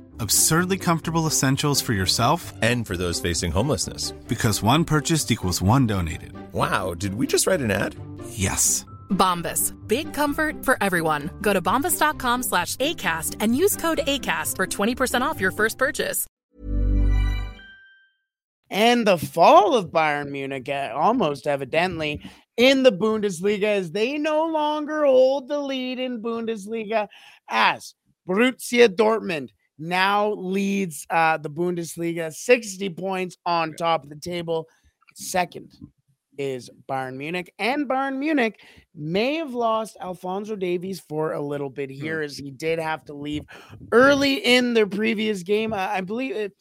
Absurdly comfortable essentials for yourself and for those facing homelessness. Because one purchased equals one donated. Wow, did we just write an ad? Yes. Bombas. Big comfort for everyone. Go to bombas.com slash ACAST and use code ACAST for 20% off your first purchase. And the fall of Bayern Munich, uh, almost evidently, in the Bundesliga as they no longer hold the lead in Bundesliga as Borussia Dortmund now leads uh, the Bundesliga 60 points on top of the table. Second is Bayern Munich, and Bayern Munich may have lost Alphonso Davies for a little bit Hmm. here as he did have to leave early in their previous game. Uh, I believe it.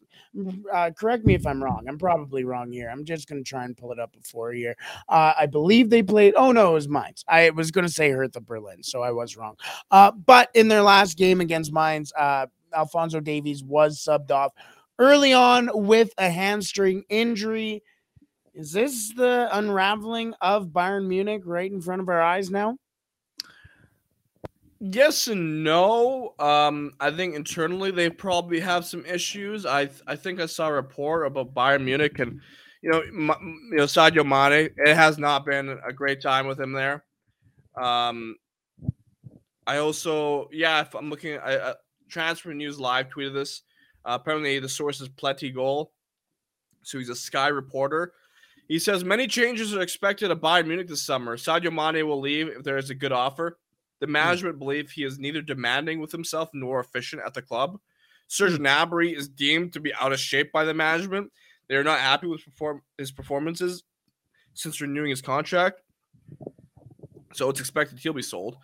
Uh, correct me if I'm wrong. I'm probably wrong here. I'm just going to try and pull it up before here. Uh, I believe they played. Oh no, it was Mainz. I was going to say Hertha Berlin, so I was wrong. Uh, but in their last game against Mainz, uh, Alphonso Davies was subbed off early on with a hamstring injury. Is this the unraveling of Bayern Munich right in front of our eyes now? Yes and no. Um, I think internally they probably have some issues. I I think I saw a report about Bayern Munich and you know M- you know Sadio Mane. It has not been a great time with him there. Um, I also yeah, if I'm looking uh, Transfer News Live tweeted this. Uh, apparently the source is Plettigoal, so he's a Sky reporter. He says many changes are expected at Bayern Munich this summer. Sadio Mane will leave if there is a good offer. The management believe he is neither demanding with himself nor efficient at the club. Serge Gnabry is deemed to be out of shape by the management. They are not happy with perform- his performances since renewing his contract. So it's expected he'll be sold.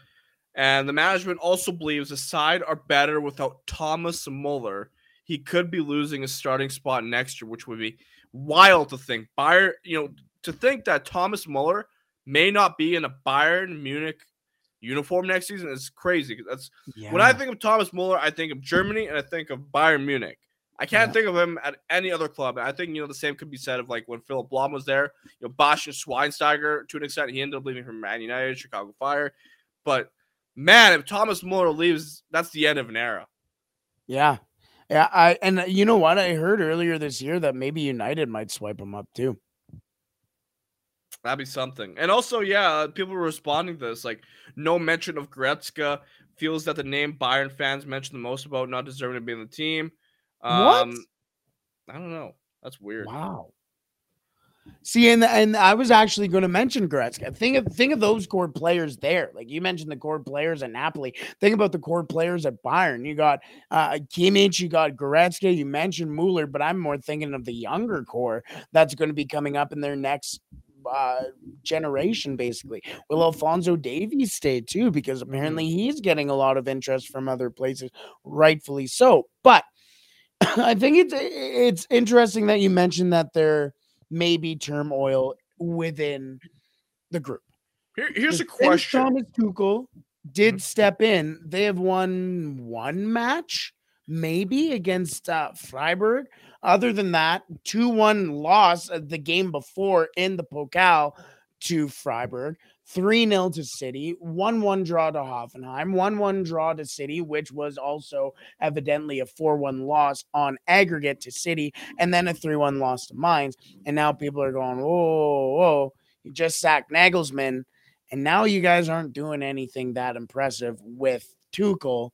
And the management also believes the side are better without Thomas Muller. He could be losing a starting spot next year, which would be wild to think. Bayern, you know, to think that Thomas Muller may not be in a Bayern Munich uniform next season is crazy. That's when I think of Thomas Muller, I think of Germany and I think of Bayern Munich. I can't Yeah. think of him at any other club. And I think you know the same could be said of like when Philip Lahm was there. You know, Bosch and Schweinsteiger to an extent. He ended up leaving from Man United, Chicago Fire. But man, if Thomas Muller leaves, that's the end of an era. Yeah. Yeah, I and you know what? I heard earlier this year that maybe United might swipe him up too. That'd be something. And also, yeah, people were responding to this. Like, no mention of Goretzka. Feels that the name Bayern fans mention the most about not deserving to be in the team. What? Um, I don't know. That's weird. Wow. See, and and I was actually going to mention Goretzka. Think of think of those core players there. Like you mentioned the core players at Napoli. Think about the core players at Bayern. You got uh, Kimmich, you got Goretzka, you mentioned Mueller, but I'm more thinking of the younger core that's going to be coming up in their next uh, generation, basically. Will Alphonso Davies stay too? Because apparently he's getting a lot of interest from other places, rightfully so. But I think it's it's interesting that you mentioned that there may be turmoil within the group. Here, here's a question. Thomas Tuchel did step in. They have won one match, maybe against uh, Freiburg. Other than that, two one loss uh, the game before in the Pokal to Freiburg. 3 0 to City, 1 1 draw to Hoffenheim, 1 1 draw to City, which was also evidently a 4 1 loss on aggregate to City, and then a 3 1 loss to Mainz. And now people are going, whoa, whoa, you just sacked Nagelsmann, and now you guys aren't doing anything that impressive with Tuchel.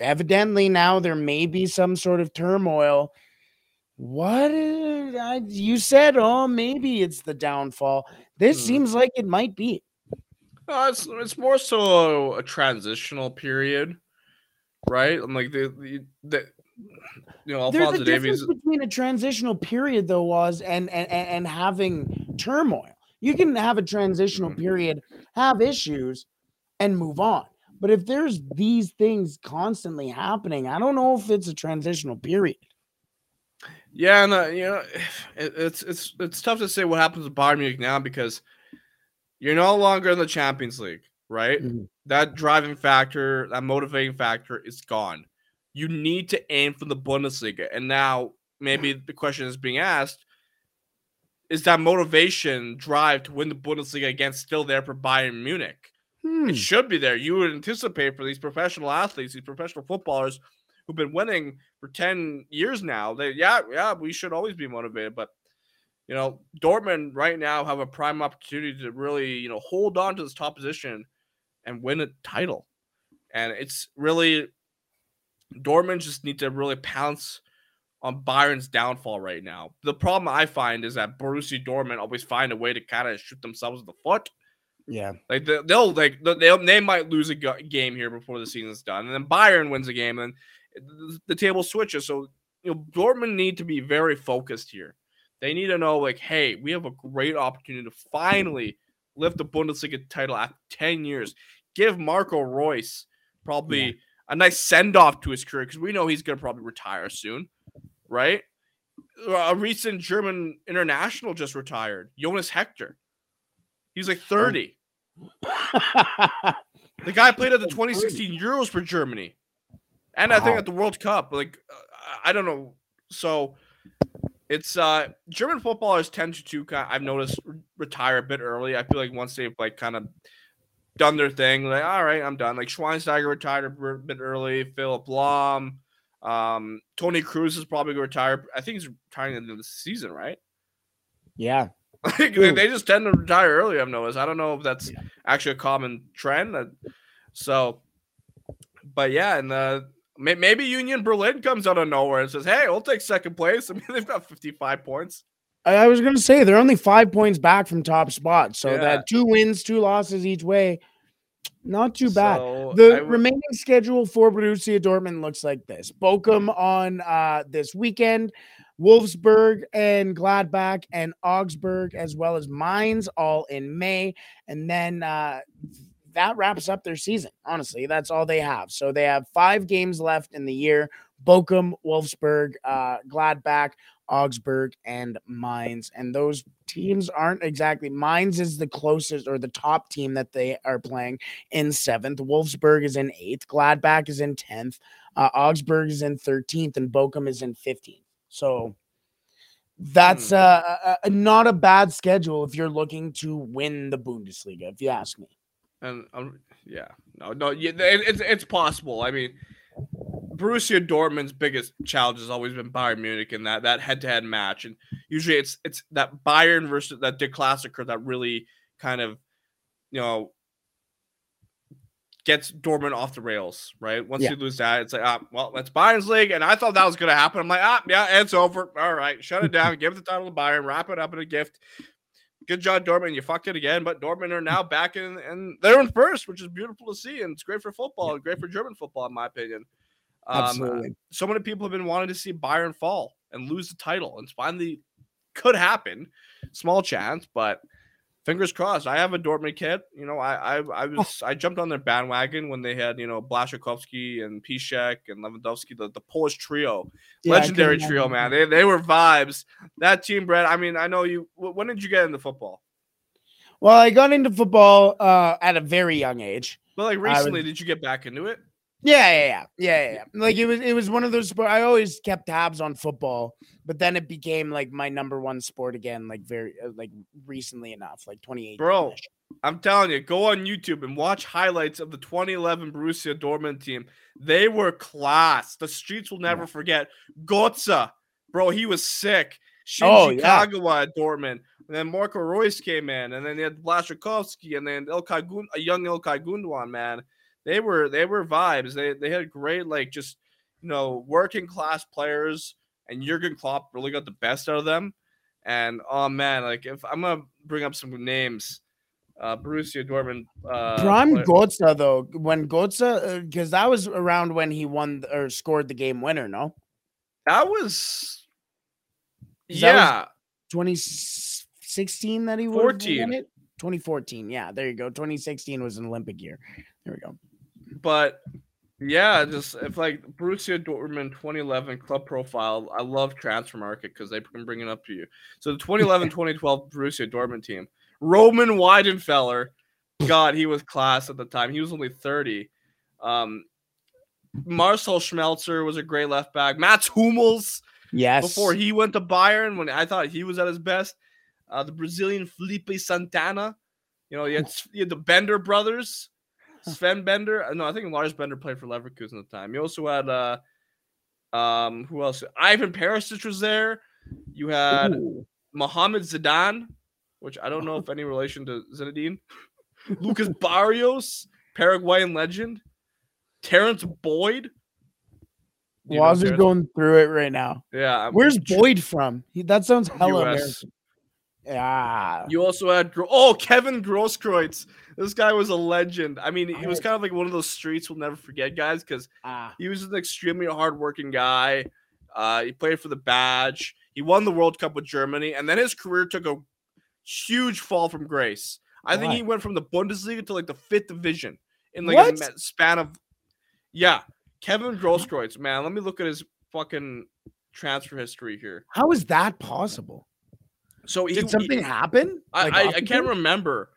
Evidently, now there may be some sort of turmoil. What is, I, you said? Oh, maybe it's the downfall. This Hmm. seems like it might be. Uh, it's it's more so a transitional period, right? I'm like the the, the you know There's a difference between a transitional period, though, was and and and and having turmoil. You can have a transitional Mm-hmm. period, have issues, and move on. But if there's these things constantly happening, I don't know if it's a transitional period. Yeah, and you know, it, it's it's it's tough to say what happens with Bayern Munich now because you're no longer in the Champions League, right? Mhm. That driving factor, that motivating factor is gone. You need to aim for the Bundesliga, and now maybe the question is being asked: Is that motivation, drive to win the Bundesliga again still there for Bayern Munich? Hmm. It should be there. You would anticipate for these professional athletes, these professional footballers who've been winning for 10 years now. They yeah, yeah, we should always be motivated, but you know, Dortmund right now have a prime opportunity to really, you know, hold on to this top position and win a title. And it's really Dortmund just need to really pounce on Bayern's downfall right now. The problem I find is that Borussia Dortmund always find a way to kind of shoot themselves in the foot. Yeah, like they'll like they they might lose a game here before the season's done, and then Bayern wins a game, and the table switches. So you know Dortmund need to be very focused here. They need to know like, hey, we have a great opportunity to finally lift the Bundesliga title after ten years. Give Marco Reus probably yeah. a nice send off to his career because we know he's gonna probably retire soon, right? A recent German international just retired, Jonas Hector. He's like 30. the guy played at the 2016 Euros for Germany. And wow. I think at the World Cup. Like I don't know. So it's uh German footballers tend to kind of, I've noticed retire a bit early. I feel like once they've like kind of done their thing, like all right, I'm done. Like Schweinsteiger retired a bit early, Philip Lahm, um, Toni Kroos is probably going to retire. I think he's retiring at the end of the season, right? Yeah, like, they just tend to retire early. I've noticed. I don't know if that's yeah. actually a common trend. That, so, but yeah, and uh, maybe Union Berlin comes out of nowhere and says, "Hey, we'll take second place." I mean, they've got 55 points. I was going to say they're only five points back from top spot, so yeah. that two wins, two losses each way, not too bad. So the w- remaining schedule for Borussia Dortmund looks like this: Bochum on uh, this weekend. Wolfsburg and Gladbach and Augsburg, as well as Mainz, all in May. And then uh, that wraps up their season. Honestly, that's all they have. So they have five games left in the year Bochum, Wolfsburg, uh, Gladbach, Augsburg, and Mainz. And those teams aren't exactly Mainz is the closest or the top team that they are playing in seventh. Wolfsburg is in eighth. Gladbach is in 10th. Uh, Augsburg is in 13th, and Bochum is in 15th. So that's hmm. uh, a, not a bad schedule if you're looking to win the Bundesliga, if you ask me. And um, yeah, no, no, yeah, it's it's possible. I mean, Borussia Dortmund's biggest challenge has always been Bayern Munich in that that head to head match, and usually it's it's that Bayern versus that Der Klassiker that really kind of you know gets Dortmund off the rails, right? Once yeah. you lose that, it's like, ah, well, that's Bayern's league. And I thought that was going to happen. I'm like, ah, yeah, it's over. All right, shut it down. give the title to Bayern, wrap it up in a gift. Good job, Dortmund. You fucked it again, but Dortmund are now back in, and they're in first, which is beautiful to see. And it's great for football and great for German football, in my opinion. Um, Absolutely. So many people have been wanting to see Bayern fall and lose the title, and finally could happen. Small chance, but fingers crossed. I have a Dortmund kit. You know, I I, I oh. was I jumped on their bandwagon when they had you know Blaszczykowski and Piszczek and Lewandowski, the, the Polish trio, yeah, legendary trio, man. They they were vibes. That team, Brett. I mean, I know you. When did you get into football? Well, I got into football uh, at a very young age. But like recently, was, did you get back into it? Yeah, yeah, yeah, yeah, yeah. Like it was, it was one of those sports. I always kept tabs on football, but then it became like my number one sport again. Like very, uh, like recently enough, like 2018. Bro, I'm telling you, go on YouTube and watch highlights of the 2011 Borussia Dortmund team. They were class. The streets will never yeah. forget. Götze, bro, he was sick. Shinji oh, yeah. Kagawa at Dortmund. And then Marco Reus came in, and then they had Blaszczykowski, and then Ilkay Gun- a young Ilkay Gundogan, man they were they were vibes. They they had great like just you know working class players, and Jurgen Klopp really got the best out of them. And oh man, like if I'm gonna bring up some names, uh Borussia Dortmund. Uh, Prime Götze though, when Götze, because uh, that was around when he won or scored the game winner. No, that was yeah, 2016 that he 14. 2014. Yeah, there you go. 2016 was an Olympic year. There we go. But yeah, just if like Borussia Dortmund 2011 club profile, I love Transfermarkt because they can bring it up to you. So the 2011 2012 Borussia Dortmund team, Roman Weidenfeller, God, he was class at the time. He was only 30. Um, Marcel Schmelzer was a great left back. Mats Hummels, yes, before he went to Bayern when I thought he was at his best. Uh, the Brazilian Felipe Santana, you know, you had, you had the Bender brothers. Sven Bender. Uh, no, I think Lars Bender played for Leverkusen at the time. You also had uh Um, who else? Ivan Perisic was there. You had Ooh. Mohamed Zidane, which I don't know if any relation to Zinedine. Lucas Barrios, Paraguayan legend. Terrence Boyd. Do you know Waz is going through it right now. Yeah. I'm- Where's Boyd from? He, that sounds hella US. American. Yeah. You also had oh Kevin Grosskreutz. This guy was a legend. I mean, he was kind of like one of those streets we'll never forget, guys, because Ah. he was an extremely hardworking guy. Uh, he played for the badge. He won the World Cup with Germany, and then his career took a huge fall from grace. I think he went from the Bundesliga to like the fifth division in like a What? ma- span of yeah. Kevin Grosskreutz, man. Let me look at his fucking transfer history here. How is that possible? So he, Did something he- happen? I, Like, I, I can't remember,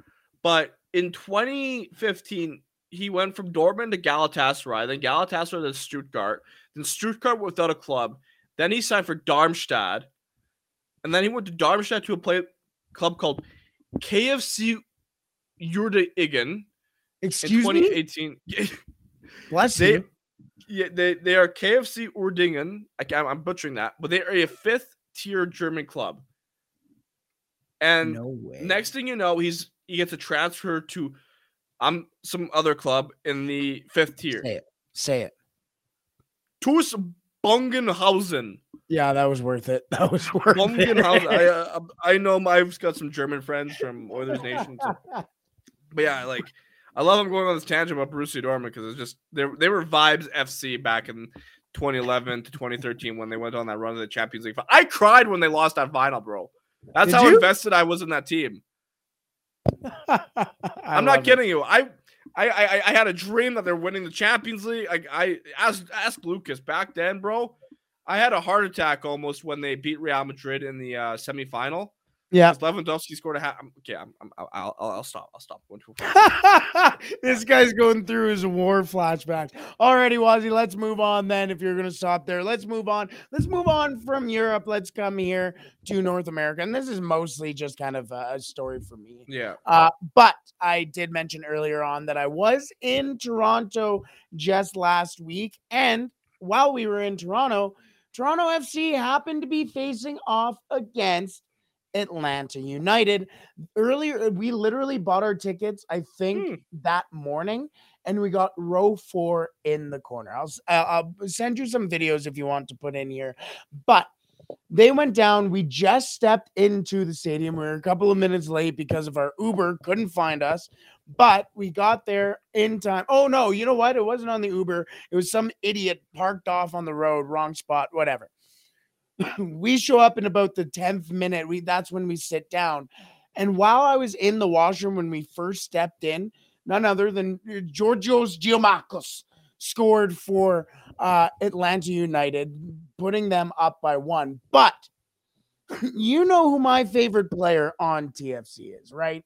but in 2015, he went from Dortmund to Galatasaray, then Galatasaray to Stuttgart, then Stuttgart without a club. Then he signed for Darmstadt, and then he went to Darmstadt to a play club called KFC Uerdingen in Excuse me. 2018. Bless they, you. yeah, they they are KFC Uerdingen. I, I'm butchering that, but they are a fifth tier German club. And No next thing you know, he's he gets a transfer to um some other club in the fifth tier. Say it. Say it. TuS Bövinghausen. Yeah, that was worth it. That was worth Bövinghausen. I, it. uh, I know my- I've got some German friends from Oilers Nation. so- But yeah, like I love him going on this tangent about Borussia Dortmund because it's just they they were vibes FC back in 2011 to 2013 when they went on that run of the Champions League. I cried when they lost that final, bro. That's Did how you? invested I was in that team. I'm not it. kidding you. I, I, I, I had a dream that they're winning the Champions League. I, I asked, ask Lucas back then, bro. I had a heart attack almost when they beat Real Madrid in the uh, semifinal. Yeah. Lewandowski scored a hat. Okay, I'm, I'm, I'll, I'll, I'll stop. I'll stop. Going too far. this guy's going through his war flashbacks. Alrighty, Wazzy, let's move on then. If you're gonna stop there, let's move on. Let's move on from Europe. Let's come here to North America. And this is mostly just kind of a, a story for me. Yeah. Uh, but I did mention earlier on that I was in Toronto just last week. And while we were in Toronto, Toronto FC happened to be facing off against Atlanta United. Earlier, we literally bought our tickets, I think, Hmm. that morning. And we got row four in the corner. I'll, I'll I'll send you some videos if you want to put in here. But they went down. We just stepped into the stadium. We were a couple of minutes late because of our Uber, couldn't find us, but we got there in time. Oh, no, you know what? It wasn't on the Uber. It was some idiot parked off on the road, wrong spot, whatever. we show up in about the 10th minute. We that's when we sit down. And while I was in the washroom when we first stepped in, none other than uh, Georgios Giakoumakis scored for uh, Atlanta United, putting them up by one. But you know who my favorite player on TFC is, right?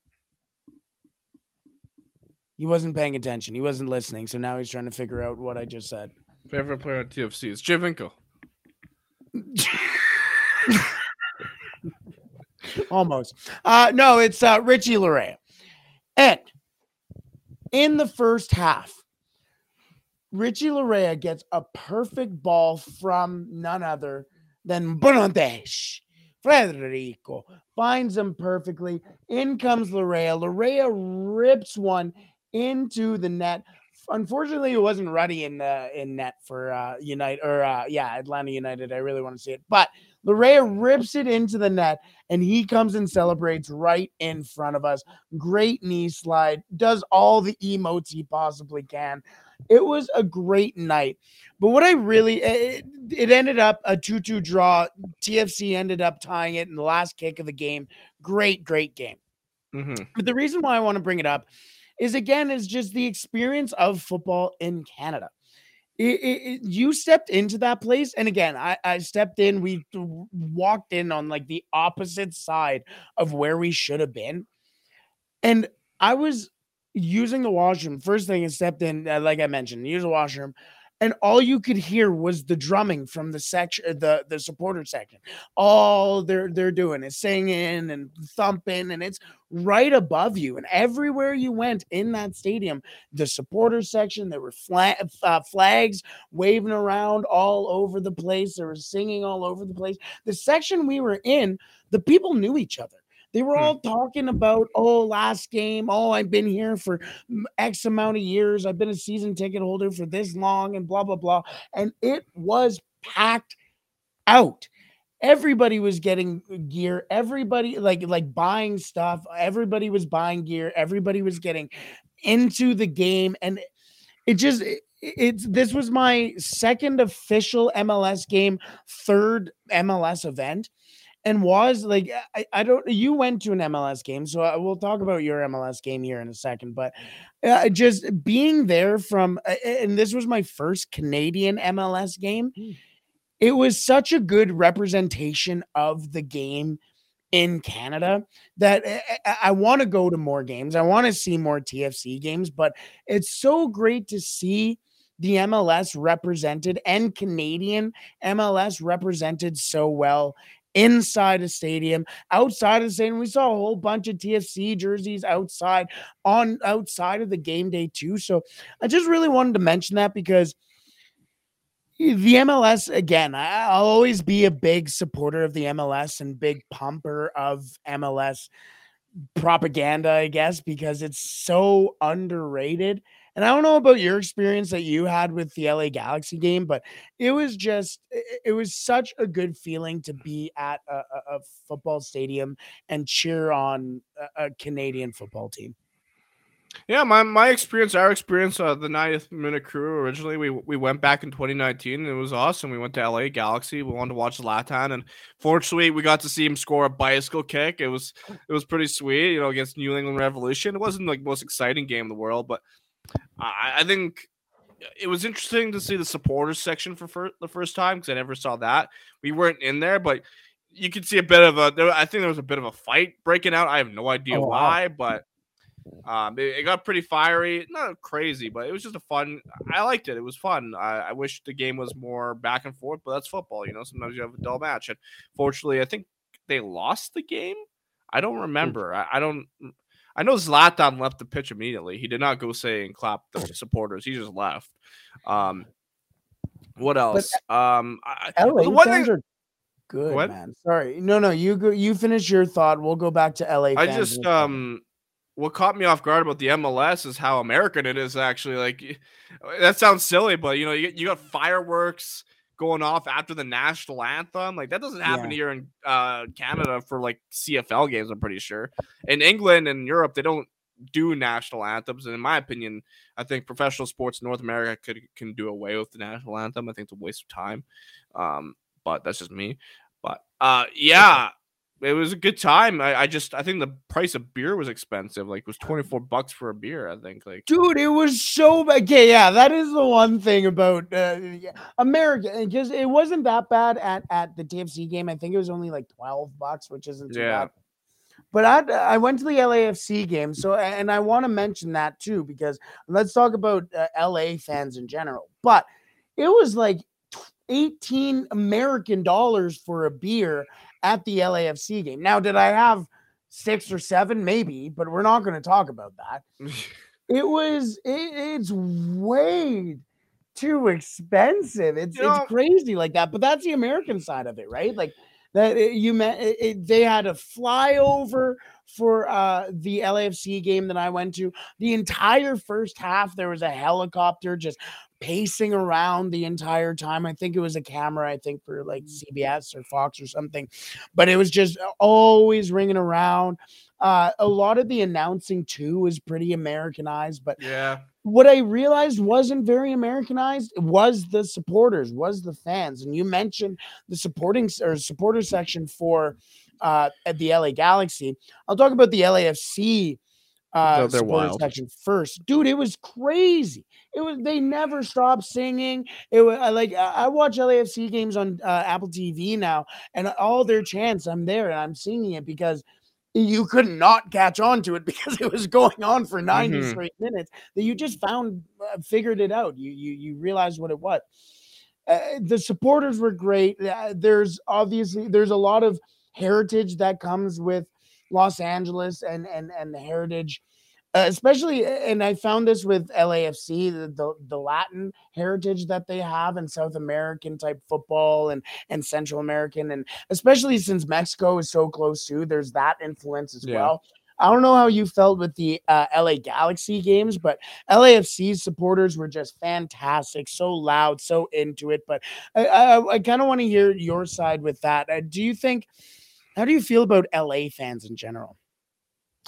He wasn't paying attention. He wasn't listening. So now he's trying to figure out what I just said. Favorite player on TFC is Javinko. Almost. Uh, no, it's uh, Richie Laryea. And in the first half, Richie Laryea gets a perfect ball from none other than Bernardeschi. Federico finds him perfectly. In comes Laryea. Laryea rips one into the net. Unfortunately, it wasn't Ruddy in in net for uh, United or uh, yeah, Atlanta United. I really want to see it, but Laryea rips it into the net, and he comes and celebrates right in front of us. Great knee slide, does all the emotes he possibly can. It was a great night. But what I really it, it ended up a 2-2 draw. TFC ended up tying it in the last kick of the game. Great, great game. Mm-hmm. But the reason why I want to bring it up is again is just the experience of football in Canada. It, it, it- you stepped into that place, and again, I, I stepped in. We walked in on like the opposite side of where we should have been, and I was using the washroom. First thing, I stepped in, uh, like I mentioned, use the washroom, and all you could hear was the drumming from the section uh, the the supporter section. All they're they're doing is singing and thumping and it's right above you and everywhere you went in that stadium the supporter section there were uh, flags waving around all over the place. There was singing all over the place. The section we were in the people knew each other they were Hmm. all talking about, oh, last game. Oh, I've been here for X amount of years. I've been a season ticket holder for this long and blah, blah, blah. And it was packed out. Everybody was getting gear. Everybody like like buying stuff. Everybody was buying gear. Everybody was getting into the game. And it just it- it's this was my second official MLS game, third MLS event and was like I, I don't you went to an MLS game so I, we'll talk about your MLS game here in a second but uh, just being there from uh, and this was my first Canadian MLS game. It was such a good representation of the game in Canada that I, want to go to more games. I want to see more TFC games but it's so great to see the MLS represented and Canadian MLS represented so well inside a stadium, outside of the stadium. We saw a whole bunch of TFC jerseys outside on outside of the game day too. So I just really wanted to mention that because the MLS again, I'll always be a big supporter of the MLS and big pumper of MLS propaganda, I guess, because it's so underrated. And I don't know about your experience that you had with the LA Galaxy game, but it was just it, was such a good feeling to be at a, a, a football stadium and cheer on a, a Canadian football team. Yeah, my, my experience, our experience, uh, the 90th minute crew originally, we we went back in 2019 and it was awesome. We went to LA Galaxy. We wanted to watch Zlatan, and fortunately, we got to see him score a bicycle kick. It was it was pretty sweet, you know, against New England Revolution. It wasn't like the most exciting game in the world, but I, I think it was interesting to see the supporters section for fir- the first time because I never saw that. We weren't in there, but you could see a bit of a. There, I think there was a bit of a fight breaking out. I have no idea Oh, wow. why, but um, it, it got pretty fiery. Not crazy, but it was just a fun. I liked it. It was fun. I, I wish the game was more back and forth, but that's football. You know, sometimes you have a dull match, and fortunately, I think they lost the game. I don't remember. I, I don't. I know Zlatan left the pitch immediately. He did not go say and clap the supporters. He just left. Um, what else? um, I, LA the one fans thing- are good, What? man. Sorry, no, no, you go. You finish your thought. We'll go back to LA. I just in a second. um what caught me off guard about the MLS is how American it is actually like that sounds silly but you know you, you got fireworks going off after the national anthem like that doesn't happen Yeah. here in uh Canada for like CFL games I'm pretty sure. In England and Europe they don't do national anthems and in my opinion I think professional sports in North America could can do away with the national anthem. I think it's a waste of time um but that's just me. But uh yeah it was a good time. I, I just I think the price of beer was expensive. Like it was 24 bucks for a beer, I think. Like Dude, it was so bad. Okay, yeah, that is the one thing about uh, America because it wasn't that bad at at the TFC game. I think it was only like twelve bucks, which isn't too Yeah. bad. But I I went to the LAFC game, so and I want to mention that too because let's talk about uh, LA fans in general. But it was like eighteen American dollars for a beer at the LAFC game. Now, did I have six or seven? Maybe, but we're not going to talk about that it was it, it's way too expensive it's You know- it's crazy like that but that's the american side of it right like that it- you met it, it- they had a flyover for uh the lafc game that i went to the entire first half there was a helicopter just pacing around the entire time i think it was a camera i think for like cbs or fox or something but it was just always ringing around uh, a lot of the announcing too was pretty Americanized, but yeah. what I realized wasn't very Americanized was the supporters, was the fans. And you mentioned the supporting or supporter section for uh, at the LA Galaxy. I'll talk about the LAFC uh, No, supporter section first, dude. It was crazy. It was they never stopped singing. It was I like I watch LAFC games on uh, Apple TV now, and all their chants, I'm there and I'm singing it because you could not catch on to it because it was going on for 90 Mhm. straight minutes that you just found uh, figured it out you you you realized what it was uh, the supporters were great Uh, there's obviously there's a lot of heritage that comes with los angeles and and and the heritage uh, especially and i found this with lafc the, the the latin heritage that they have and south american type football and and central american and especially since mexico is so close to there's that influence as Yeah. well I don't know how you felt with the uh, LA Galaxy games, but LAFC's supporters were just fantastic, so loud, so into it. But I, I, I kind of want to hear your side with that. Uh, do you think? How do you feel about LA fans in general?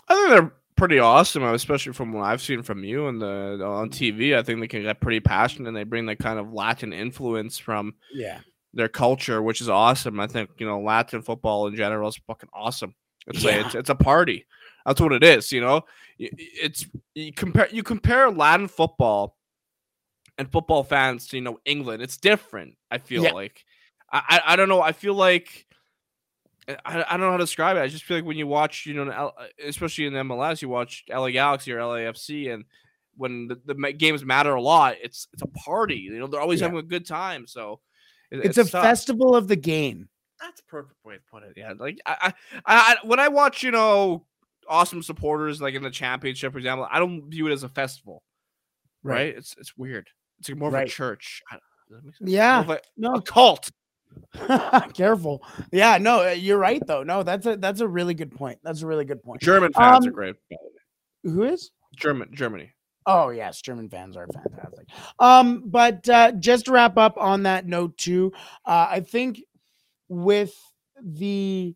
I think they're pretty awesome, uh, especially from what I've seen from you and the on TV. I think they can get pretty passionate and they bring that kind of Latin influence from Yeah, their culture, which is awesome. I think you know Latin football in general is fucking awesome. It's like it's, it's a party. That's what it is. You know, it's you compare you compare Latin football and football fans to you know England. It's different. I feel Yeah. like I I don't know. I feel like. I, I don't know how to describe it. I just feel like when you watch, you know, especially in MLS, you watch LA Galaxy or LAFC, and when the, the games matter a lot, it's it's a party. You know, they're always Yeah. having a good time. So it- it's, a tough. festival of the game. That's a perfect way to put it. Yeah, like I, I, I, when I watch, you know, awesome supporters like in the championship, for example, I don't view it as a festival. Right? It's it's weird. It's like more of Right. a church. I- does that make sense? Yeah, More of a, no. a cult. Careful. Yeah, no, uh, you're right though. No, that's a that's a really good point. That's a really good point. German fans are Um, great. Who is? German Germany. Oh yes, German fans are fantastic. Um, but uh, just to wrap up on that note too, uh, I think with the,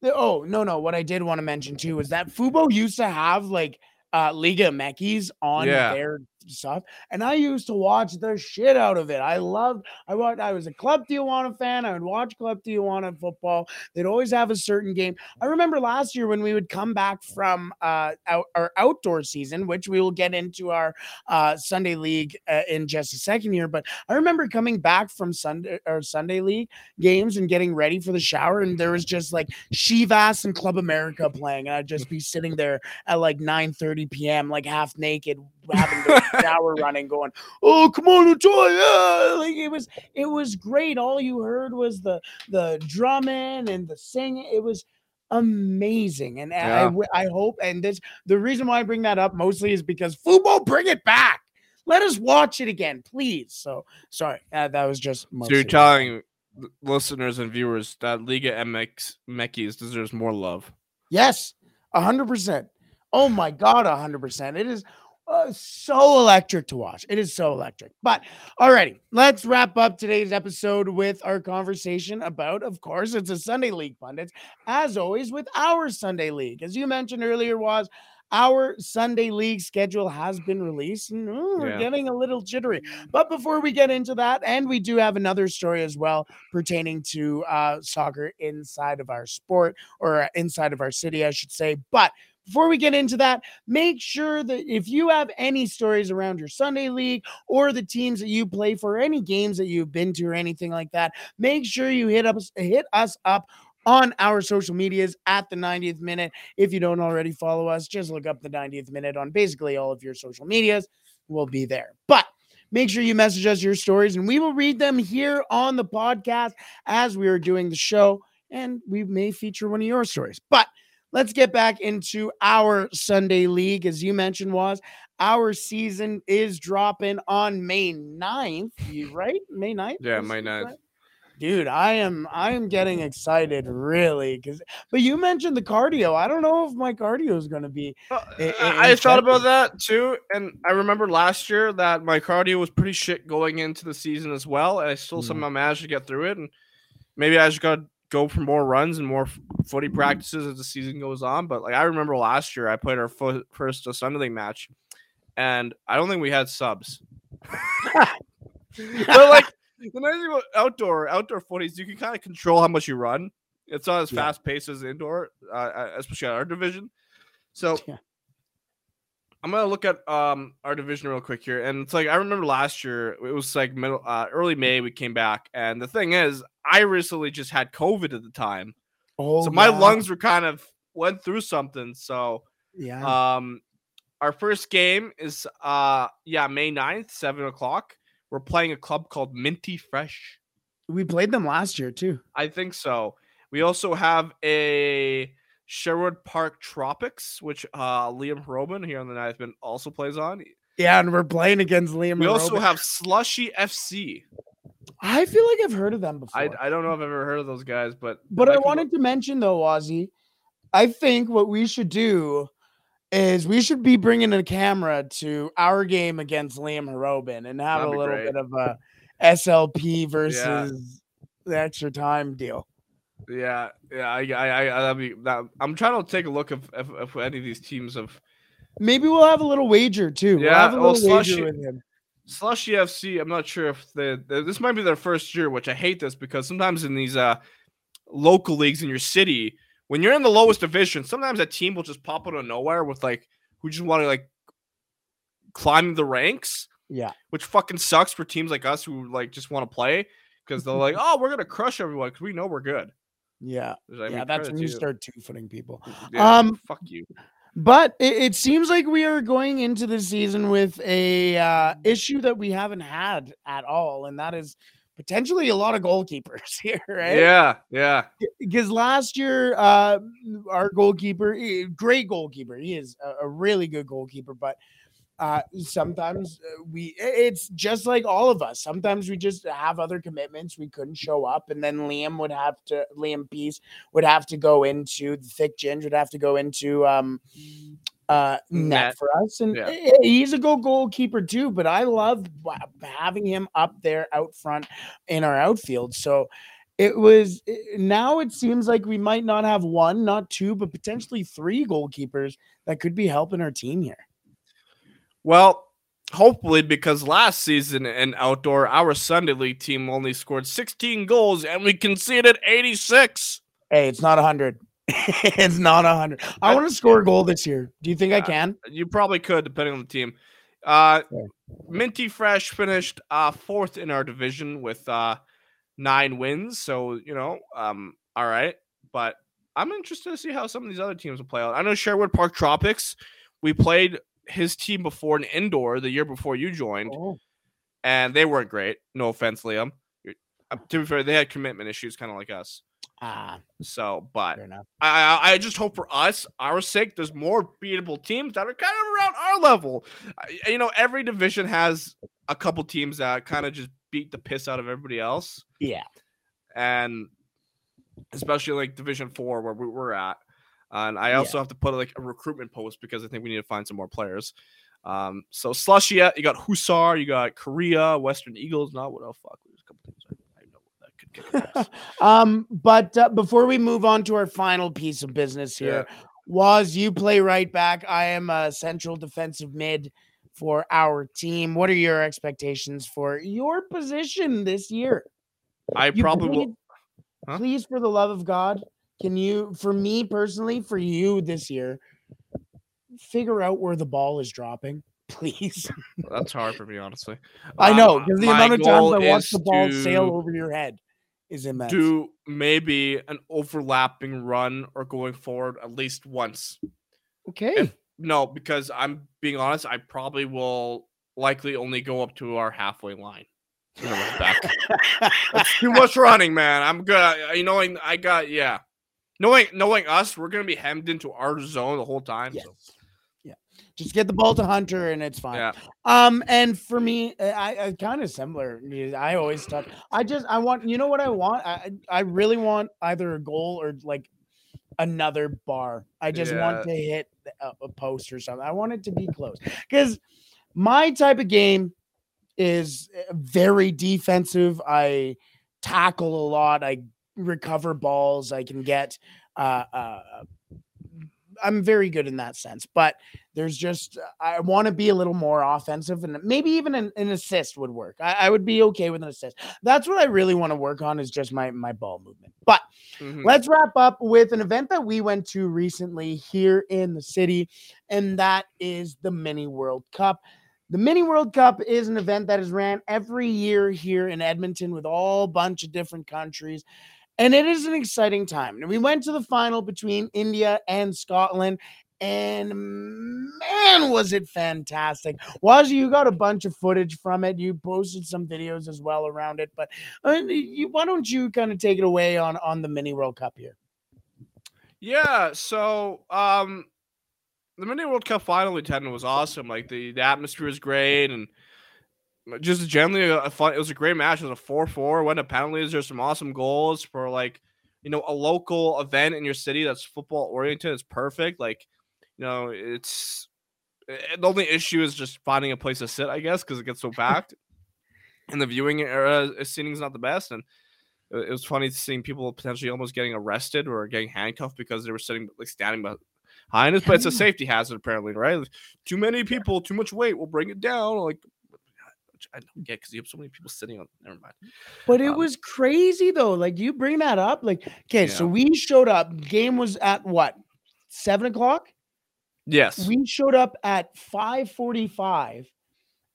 the oh no no, what I did want to mention too is that Fubo used to have like uh Liga MX on Yeah. their stuff, and I used to watch the shit out of it. I loved. I watched. I was a Club Tijuana fan. I would watch Club Tijuana football. They'd always have a certain game. I remember last year when we would come back from uh, our outdoor season, which we will get into our uh, Sunday League uh, in just a second here. But I remember coming back from Sunday or Sunday League games and getting ready for the shower, and there was just like Chivas and Club America playing, and I'd just be sitting there at like 9 30 p.m., like half naked, having the shower running, going, "Oh, come on, enjoy!" Yeah! Like it was, it was great. All you heard was the the drumming and the singing. It was amazing, and I, I Yeah. w- I hope. And this, the reason why I bring that up mostly is because Fubo, bring it back. Let us watch it again, please. So sorry, uh, that was just. So you're telling listeners and viewers that Liga MX Mekis deserves more love. Yes, a hundred percent. Oh my god, a hundred percent. It is uh, so electric to watch. It is so electric. But alrighty, let's wrap up today's episode with our conversation about, of course, it's a Sunday League pundits, as always, with our Sunday League. As you mentioned earlier, was our Sunday League schedule has been released, and ooh, we're Yeah. getting a little jittery. But before we get into that, and we do have another story as well pertaining to uh, soccer inside of our sport or uh, inside of our city, I should say. But before we get into that, make sure that if you have any stories around your Sunday league or the teams that you play for, any games that you've been to or anything like that, make sure you hit us hit us up on our social medias at the 90th minute. If you don't already follow us, just look up the 90th minute on basically all of your social medias. We'll be there. But make sure you message us your stories and we will read them here on the podcast as we are doing the show. And we may feature one of your stories. But let's get back into our Sunday league. As you mentioned, was our season is dropping on May 9th. You right? May 9th? Yeah, May is 9th. that- Dude, I am I am getting excited really because but you mentioned the cardio. I don't know if my cardio is gonna be Uh, I- I, thought about that too, and I remember last year that my cardio was pretty shit going into the season as well, and I still Yeah. somehow managed to get through it. And maybe I just got to go for more runs and more footy practices as the season goes on. But like I remember last year, I played our fo- first Sunday League match, and I don't think we had subs. but like the nice thing about outdoor outdoor footies, you can kind of control how much you run. It's not as Yeah. fast paced as indoor, uh, uh, especially at our division. So Yeah. I'm gonna look at um our division real quick here, and it's like I remember last year it was like middle uh, early May we came back, and the thing is I recently just had COVID at the time, oh so my yeah. lungs were kind of went through something. So Yeah. um, our first game is uh yeah May 9th, seven o'clock. We're playing a club called Minty Fresh. we played them last year too. I think so. We also have a Sherwood Park Tropics, which uh Liam Robin here on the ninth bin also plays on. Yeah, and we're playing against Liam. We and also Robin. have Slushy FC. I feel like I've heard of them before. I, I don't know if I've ever heard of those guys, but But I up- wanted to mention though, Ozzy, I think what we should do is we should be bringing a camera to our game against Liam Harobin and have That'd a little great. bit of a SLP versus the extra time deal. Yeah, yeah, I, I, I, be that. I'm trying to take a look if, if, if any of these teams have Maybe we'll have a little wager too. Yeah, we'll have a well, Slushy- wager with him. Slushy FC. I'm not sure if they, they- this might be their first year, which I hate this because sometimes in these uh local leagues in your city, when you're in the lowest division, sometimes a team will just pop out of nowhere with like who just want to like climb the ranks, Yeah. which fucking sucks for teams like us who like just want to play because they're like, oh, we're gonna crush everyone because we know we're good. Yeah. I yeah, that's when you start two footing people. Yeah, Um, fuck you. But it, it seems like we are going into the season with a uh, issue that we haven't had at all, and that is potentially a lot of goalkeepers here, right? Yeah, yeah. Because last year, uh, our goalkeeper, eh, great goalkeeper, he is a, a really good goalkeeper, but uh, sometimes uh, we, it's just like all of us. Sometimes we just have other commitments. We couldn't show up, and then Liam would have to, Liam Peace would have to go into the thick ginge would have to go into um uh net, for us and Yeah. he's a good goalkeeper too but i love having him up there out front in our outfield so it was now it seems like we might not have one not two but potentially three goalkeepers that could be helping our team here Well, hopefully, because last season in outdoor, our Sunday league team only scored 16 goals and we conceded 86. hey it's not a hundred it's not a hundred i I- want to score a goal this year do you think i can You probably could, depending on the team. Uh. Minty Fresh finished uh, fourth in our division with uh, nine wins. So, you know, um, all right. But I'm interested to see how some of these other teams will play out. I know Sherwood Park Tropics, we played his team before in indoor the year before you joined. oh. and they weren't great. No offense, Liam. Uh, To be fair, they had commitment issues, kind of like us. ah So, but I, I just hope for us, our sake, there's more beatable teams that are kind of around our level. You know, every division has a couple teams that kind of just beat the piss out of everybody else, yeah and especially like Division Four where we- we're at. And I also have to put like a recruitment post because I think we need to find some more players. Um, so Slushia, you got Hussar, you got Korea, Western Eagles. Not what the fuck. There's a couple teams I, I know that could kick um, but uh, before we move on to our final piece of business here, was you play right back. I am a central defensive mid for our team. What are your expectations for your position this year? I You probably will. Huh? Please, for the love of God, can you, for me personally, for you this year, figure out where the ball is dropping, please? That's hard for me, honestly. I know Um, because the my amount of times I watch the ball sail over your head is immense. Do maybe an overlapping run or going forward at least once. okay. If, no, because I'm being honest, I probably will likely only go up to our halfway line. in back. That's too much running, man. I'm good. You know, I got yeah. Knowing knowing us, we're gonna be hemmed into our zone the whole time. Yes. So Yeah. Just get the ball to Hunter and it's fine. yeah. Um, and for me, uh, I, I kind of similar. I always talk. I just I want you know what I want. I I really want either a goal or like another bar. I just want to hit a, a post or something. I want it to be close because my type of game is uh, very defensive. I tackle a lot. I recover balls. I can get. Uh, uh, I'm very good in that sense, but there's just I want to be a little more offensive, and maybe even an, an assist would work. I, I would be okay with an assist. That's what I really want to work on is just my my ball movement. But Mhm. let's wrap up with an event that we went to recently here in the city, and that is the Mini World Cup. The Mini World Cup is an event that is ran every year here in Edmonton with all bunch of different countries. And it is an exciting time. We went to the final between India and Scotland. And man, was it fantastic. Wazzy, you got a bunch of footage from it. You posted some videos as well around it. But uh, why don't you kind of take it away on, on the Mini World Cup here? Yeah. So, um, the Mini World Cup final attendance was awesome. Like the, the atmosphere was great and just generally a fun. It was a great match. It was a four four. Went to penalties. There's some awesome goals for like you know a local event in your city that's football oriented. It's perfect. Like you know it's eh, the only issue is just finding a place to sit. I guess because it gets so packed. and the viewing era uh, seating is not the best. And it was funny seeing people potentially almost getting arrested or getting handcuffed because they were sitting like standing behind us. But it's a safety hazard apparently, right? Too many people, too much weight will bring it down. Like I don't get because you have so many people sitting on. Never mind. But it um, was crazy though. Like you bring that up. Like okay, yeah. so we showed up. Game was at what seven o'clock. Yes, we showed up at five forty-five,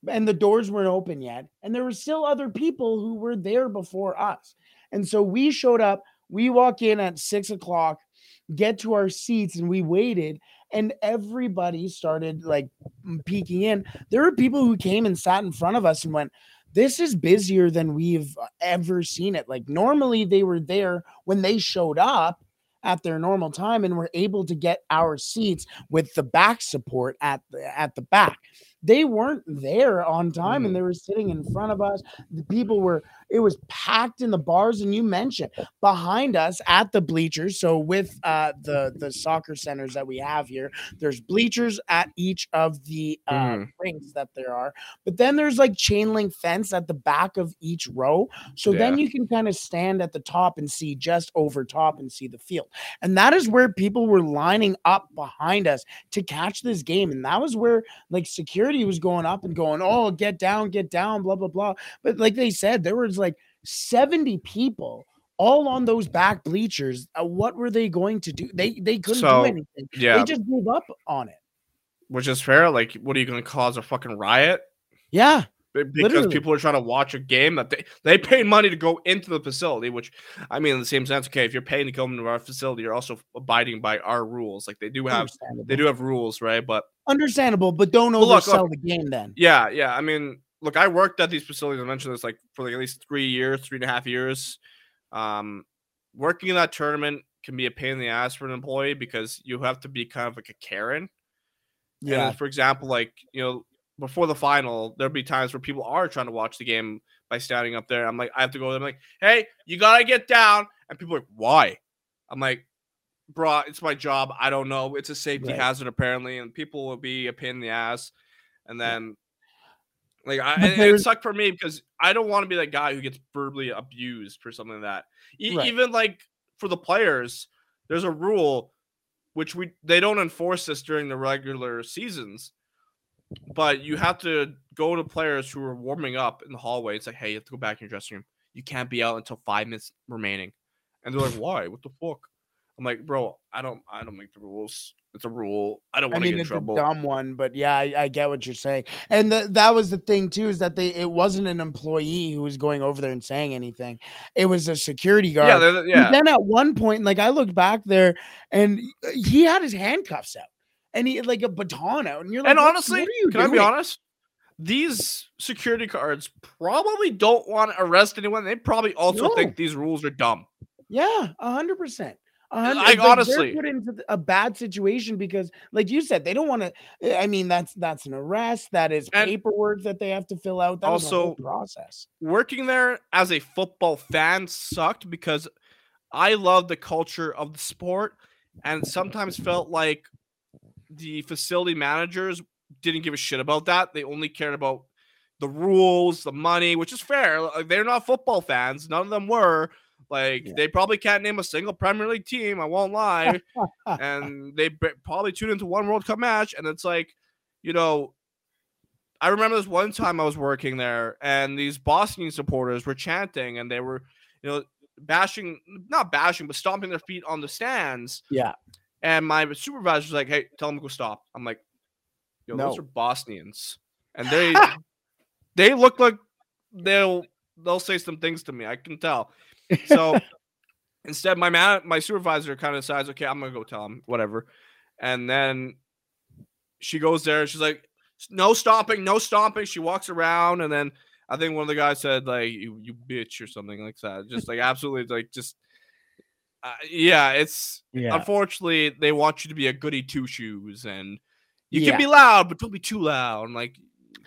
and the doors weren't open yet, and there were still other people who were there before us. And so we showed up. We walk in at six o'clock, get to our seats, and we waited and everybody started like peeking in. There were people who came and sat in front of us and went, this is busier than we've ever seen it. Like normally they were there when they showed up at their normal time and were able to get our seats with the back support at the at the back they weren't there on time and mm. they were sitting in front of us. The people were, it was packed in the bars. And you mentioned behind us at the bleachers. So with uh, the, the soccer centers that we have here, there's bleachers at each of the uh, mm. rinks that there are. But then there's like chain link fence at the back of each row. So yeah. then you can kind of stand at the top and see just over top and see the field. And that is where people were lining up behind us to catch this game. And that was where like security security was going up and going, oh, get down, get down, blah, blah, blah. But like they said, there was like 70 people all on those back bleachers. Uh, what were they going to do? They they couldn't so, do anything. Yeah. They just gave up on it. Which is fair. Like, what are you going to cause a fucking riot? Yeah because Literally. people are trying to watch a game that they they paid money to go into the facility. Which I mean, in the same sense, okay, if you're paying to come into our facility, you're also abiding by our rules. Like they do have they do have rules, right? But understandable, but don't oversell look, look, the game. Then yeah, yeah. I mean, look, I worked at these facilities. I mentioned this like for like at least three years, three and a half years. Um, working in that tournament can be a pain in the ass for an employee because you have to be kind of like a Karen. Yeah. And for example, like you know, before the final, there'll be times where people are trying to watch the game by standing up there. I'm like, I have to go. There. I'm like, hey, you gotta get down. And people are like, why? I'm like, bro, it's my job. I don't know. It's a safety right. hazard apparently, and people will be a pain in the ass. And then, like, I, and it sucked for me because I don't want to be that guy who gets verbally abused for something like that. E- right. Even like for the players, there's a rule which we they don't enforce this during the regular seasons but you have to go to players who are warming up in the hallway. It's like, hey, you have to go back in your dressing room. You can't be out until five minutes remaining. And they're like, why? What the fuck? I'm like, bro, I don't, I don't make the rules. It's a rule. I don't want to I mean, get in it's trouble. A dumb one, but yeah, I, I get what you're saying. And the, that was the thing too, is that they it wasn't an employee who was going over there and saying anything. It was a security guard. Yeah, yeah. And then at one point, like I looked back there, and uh, he had his handcuffs out and he like a baton out, and you're like, and honestly, can doing? I be honest? These security guards probably don't want to arrest anyone. They probably also no. think these rules are dumb. Yeah, a hundred percent. Like, honestly, put into a bad situation because, like you said, they don't want to. Eh, I mean, that's that's an arrest. That is and paperwork that they have to fill out. That also process. Working there as a football fan sucked because I love the culture of the sport, and sometimes felt like the facility managers didn't give a shit about that. They only cared about the rules, the money, which is fair. Like, they're not football fans. None of them were. Like yeah. they probably can't name a single Premier League team. I won't lie. and they b- probably tune into one World Cup match, and it's like, you know, I remember this one time I was working there, and these Bosnian supporters were chanting, and they were, you know, bashing, not bashing, but stomping their feet on the stands. Yeah. And my supervisor's like, "Hey, tell them to go stop." I'm like, "Yo, no. those are Bosnians," and they they look like they'll they'll say some things to me. I can tell. So Instead, my man, my supervisor kind of decides, okay, I'm gonna go tell him, whatever. And then she goes there. She's like, no stopping, no stopping. She walks around, and then I think one of the guys said like, you you bitch or something like that. Just like absolutely like just. Uh, yeah, it's Yeah. unfortunately they want you to be a goody two shoes, and you Yeah. can be loud, but don't be too loud. And like,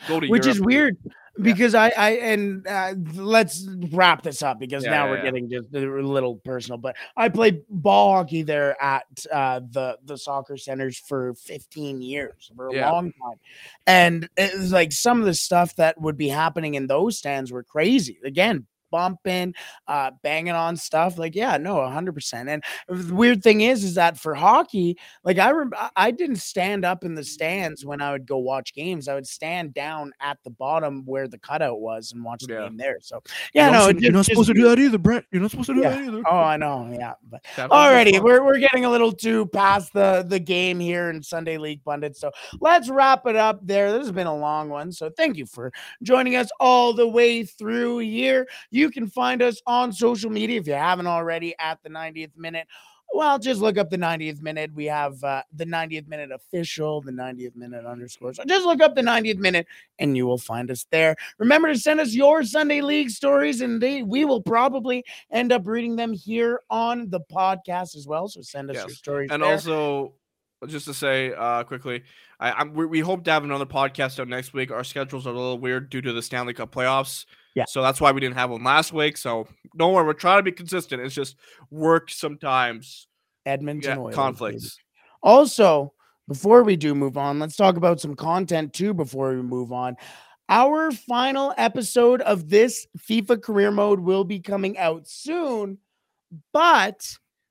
go to which is weird because I I and uh, let's wrap this up because Yeah, now yeah, we're yeah. getting just a little personal. But I played ball hockey there at uh, the the soccer centers for 15 years for a Yeah. long time, and it was like some of the stuff that would be happening in those stands were crazy. Again. Bumping, uh, banging on stuff like yeah, no, hundred percent. And the weird thing is, is that for hockey, like I remember, I didn't stand up in the stands when I would go watch games. I would stand down at the bottom where the cutout was and watch the Yeah. game there. So yeah, no, you're no, it just- just weird. either, Brett. You're not supposed to do Yeah. That either. Oh, I know. Yeah, but That alrighty, we're we're getting a little too past the the game here in Sunday League Pundit. So let's wrap it up there. This has been a long one, so thank you for joining us all the way through here. You can find us on social media if you haven't already at the 90th minute. Well, just look up the 90th minute. We have uh, the 90th minute official, the 90th minute underscore. So just look up the 90th minute and you will find us there. Remember to send us your Sunday league stories, and they we will probably end up reading them here on the podcast as well. So send us your Yes. stories. And there. also, just to say uh, quickly, I, I'm, we, we hope to have another podcast out next week. Our schedules are a little weird due to the Stanley Cup playoffs. Yeah. So that's why we didn't have one last week. So don't worry, we're trying to be consistent. It's just work sometimes. Edmonton Yeah, baby. conflicts. Also, before we do move on, let's talk about some content too before we move on. Our final episode of this FIFA career mode will be coming out soon, but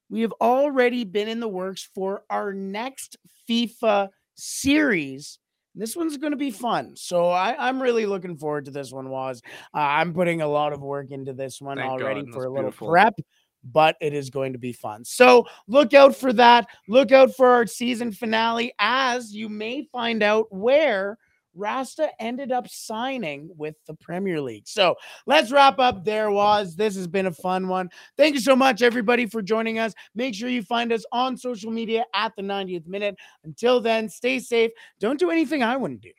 we have already been in the works for our next FIFA series. This one's going to be fun. So I, I'm really looking forward to this one, Was. Uh, I'm putting a lot of work into this one Thank already God, for a little beautiful. prep but it is going to be fun. So look out for that. Look out for our season finale as you may find out where Rasta ended up signing with the Premier League. So let's wrap up there was. This has been a fun one. Thank you so much everybody for joining us. Make sure you find us on social media at the 90th minute. Until then, stay safe. Don't do anything I wouldn't do.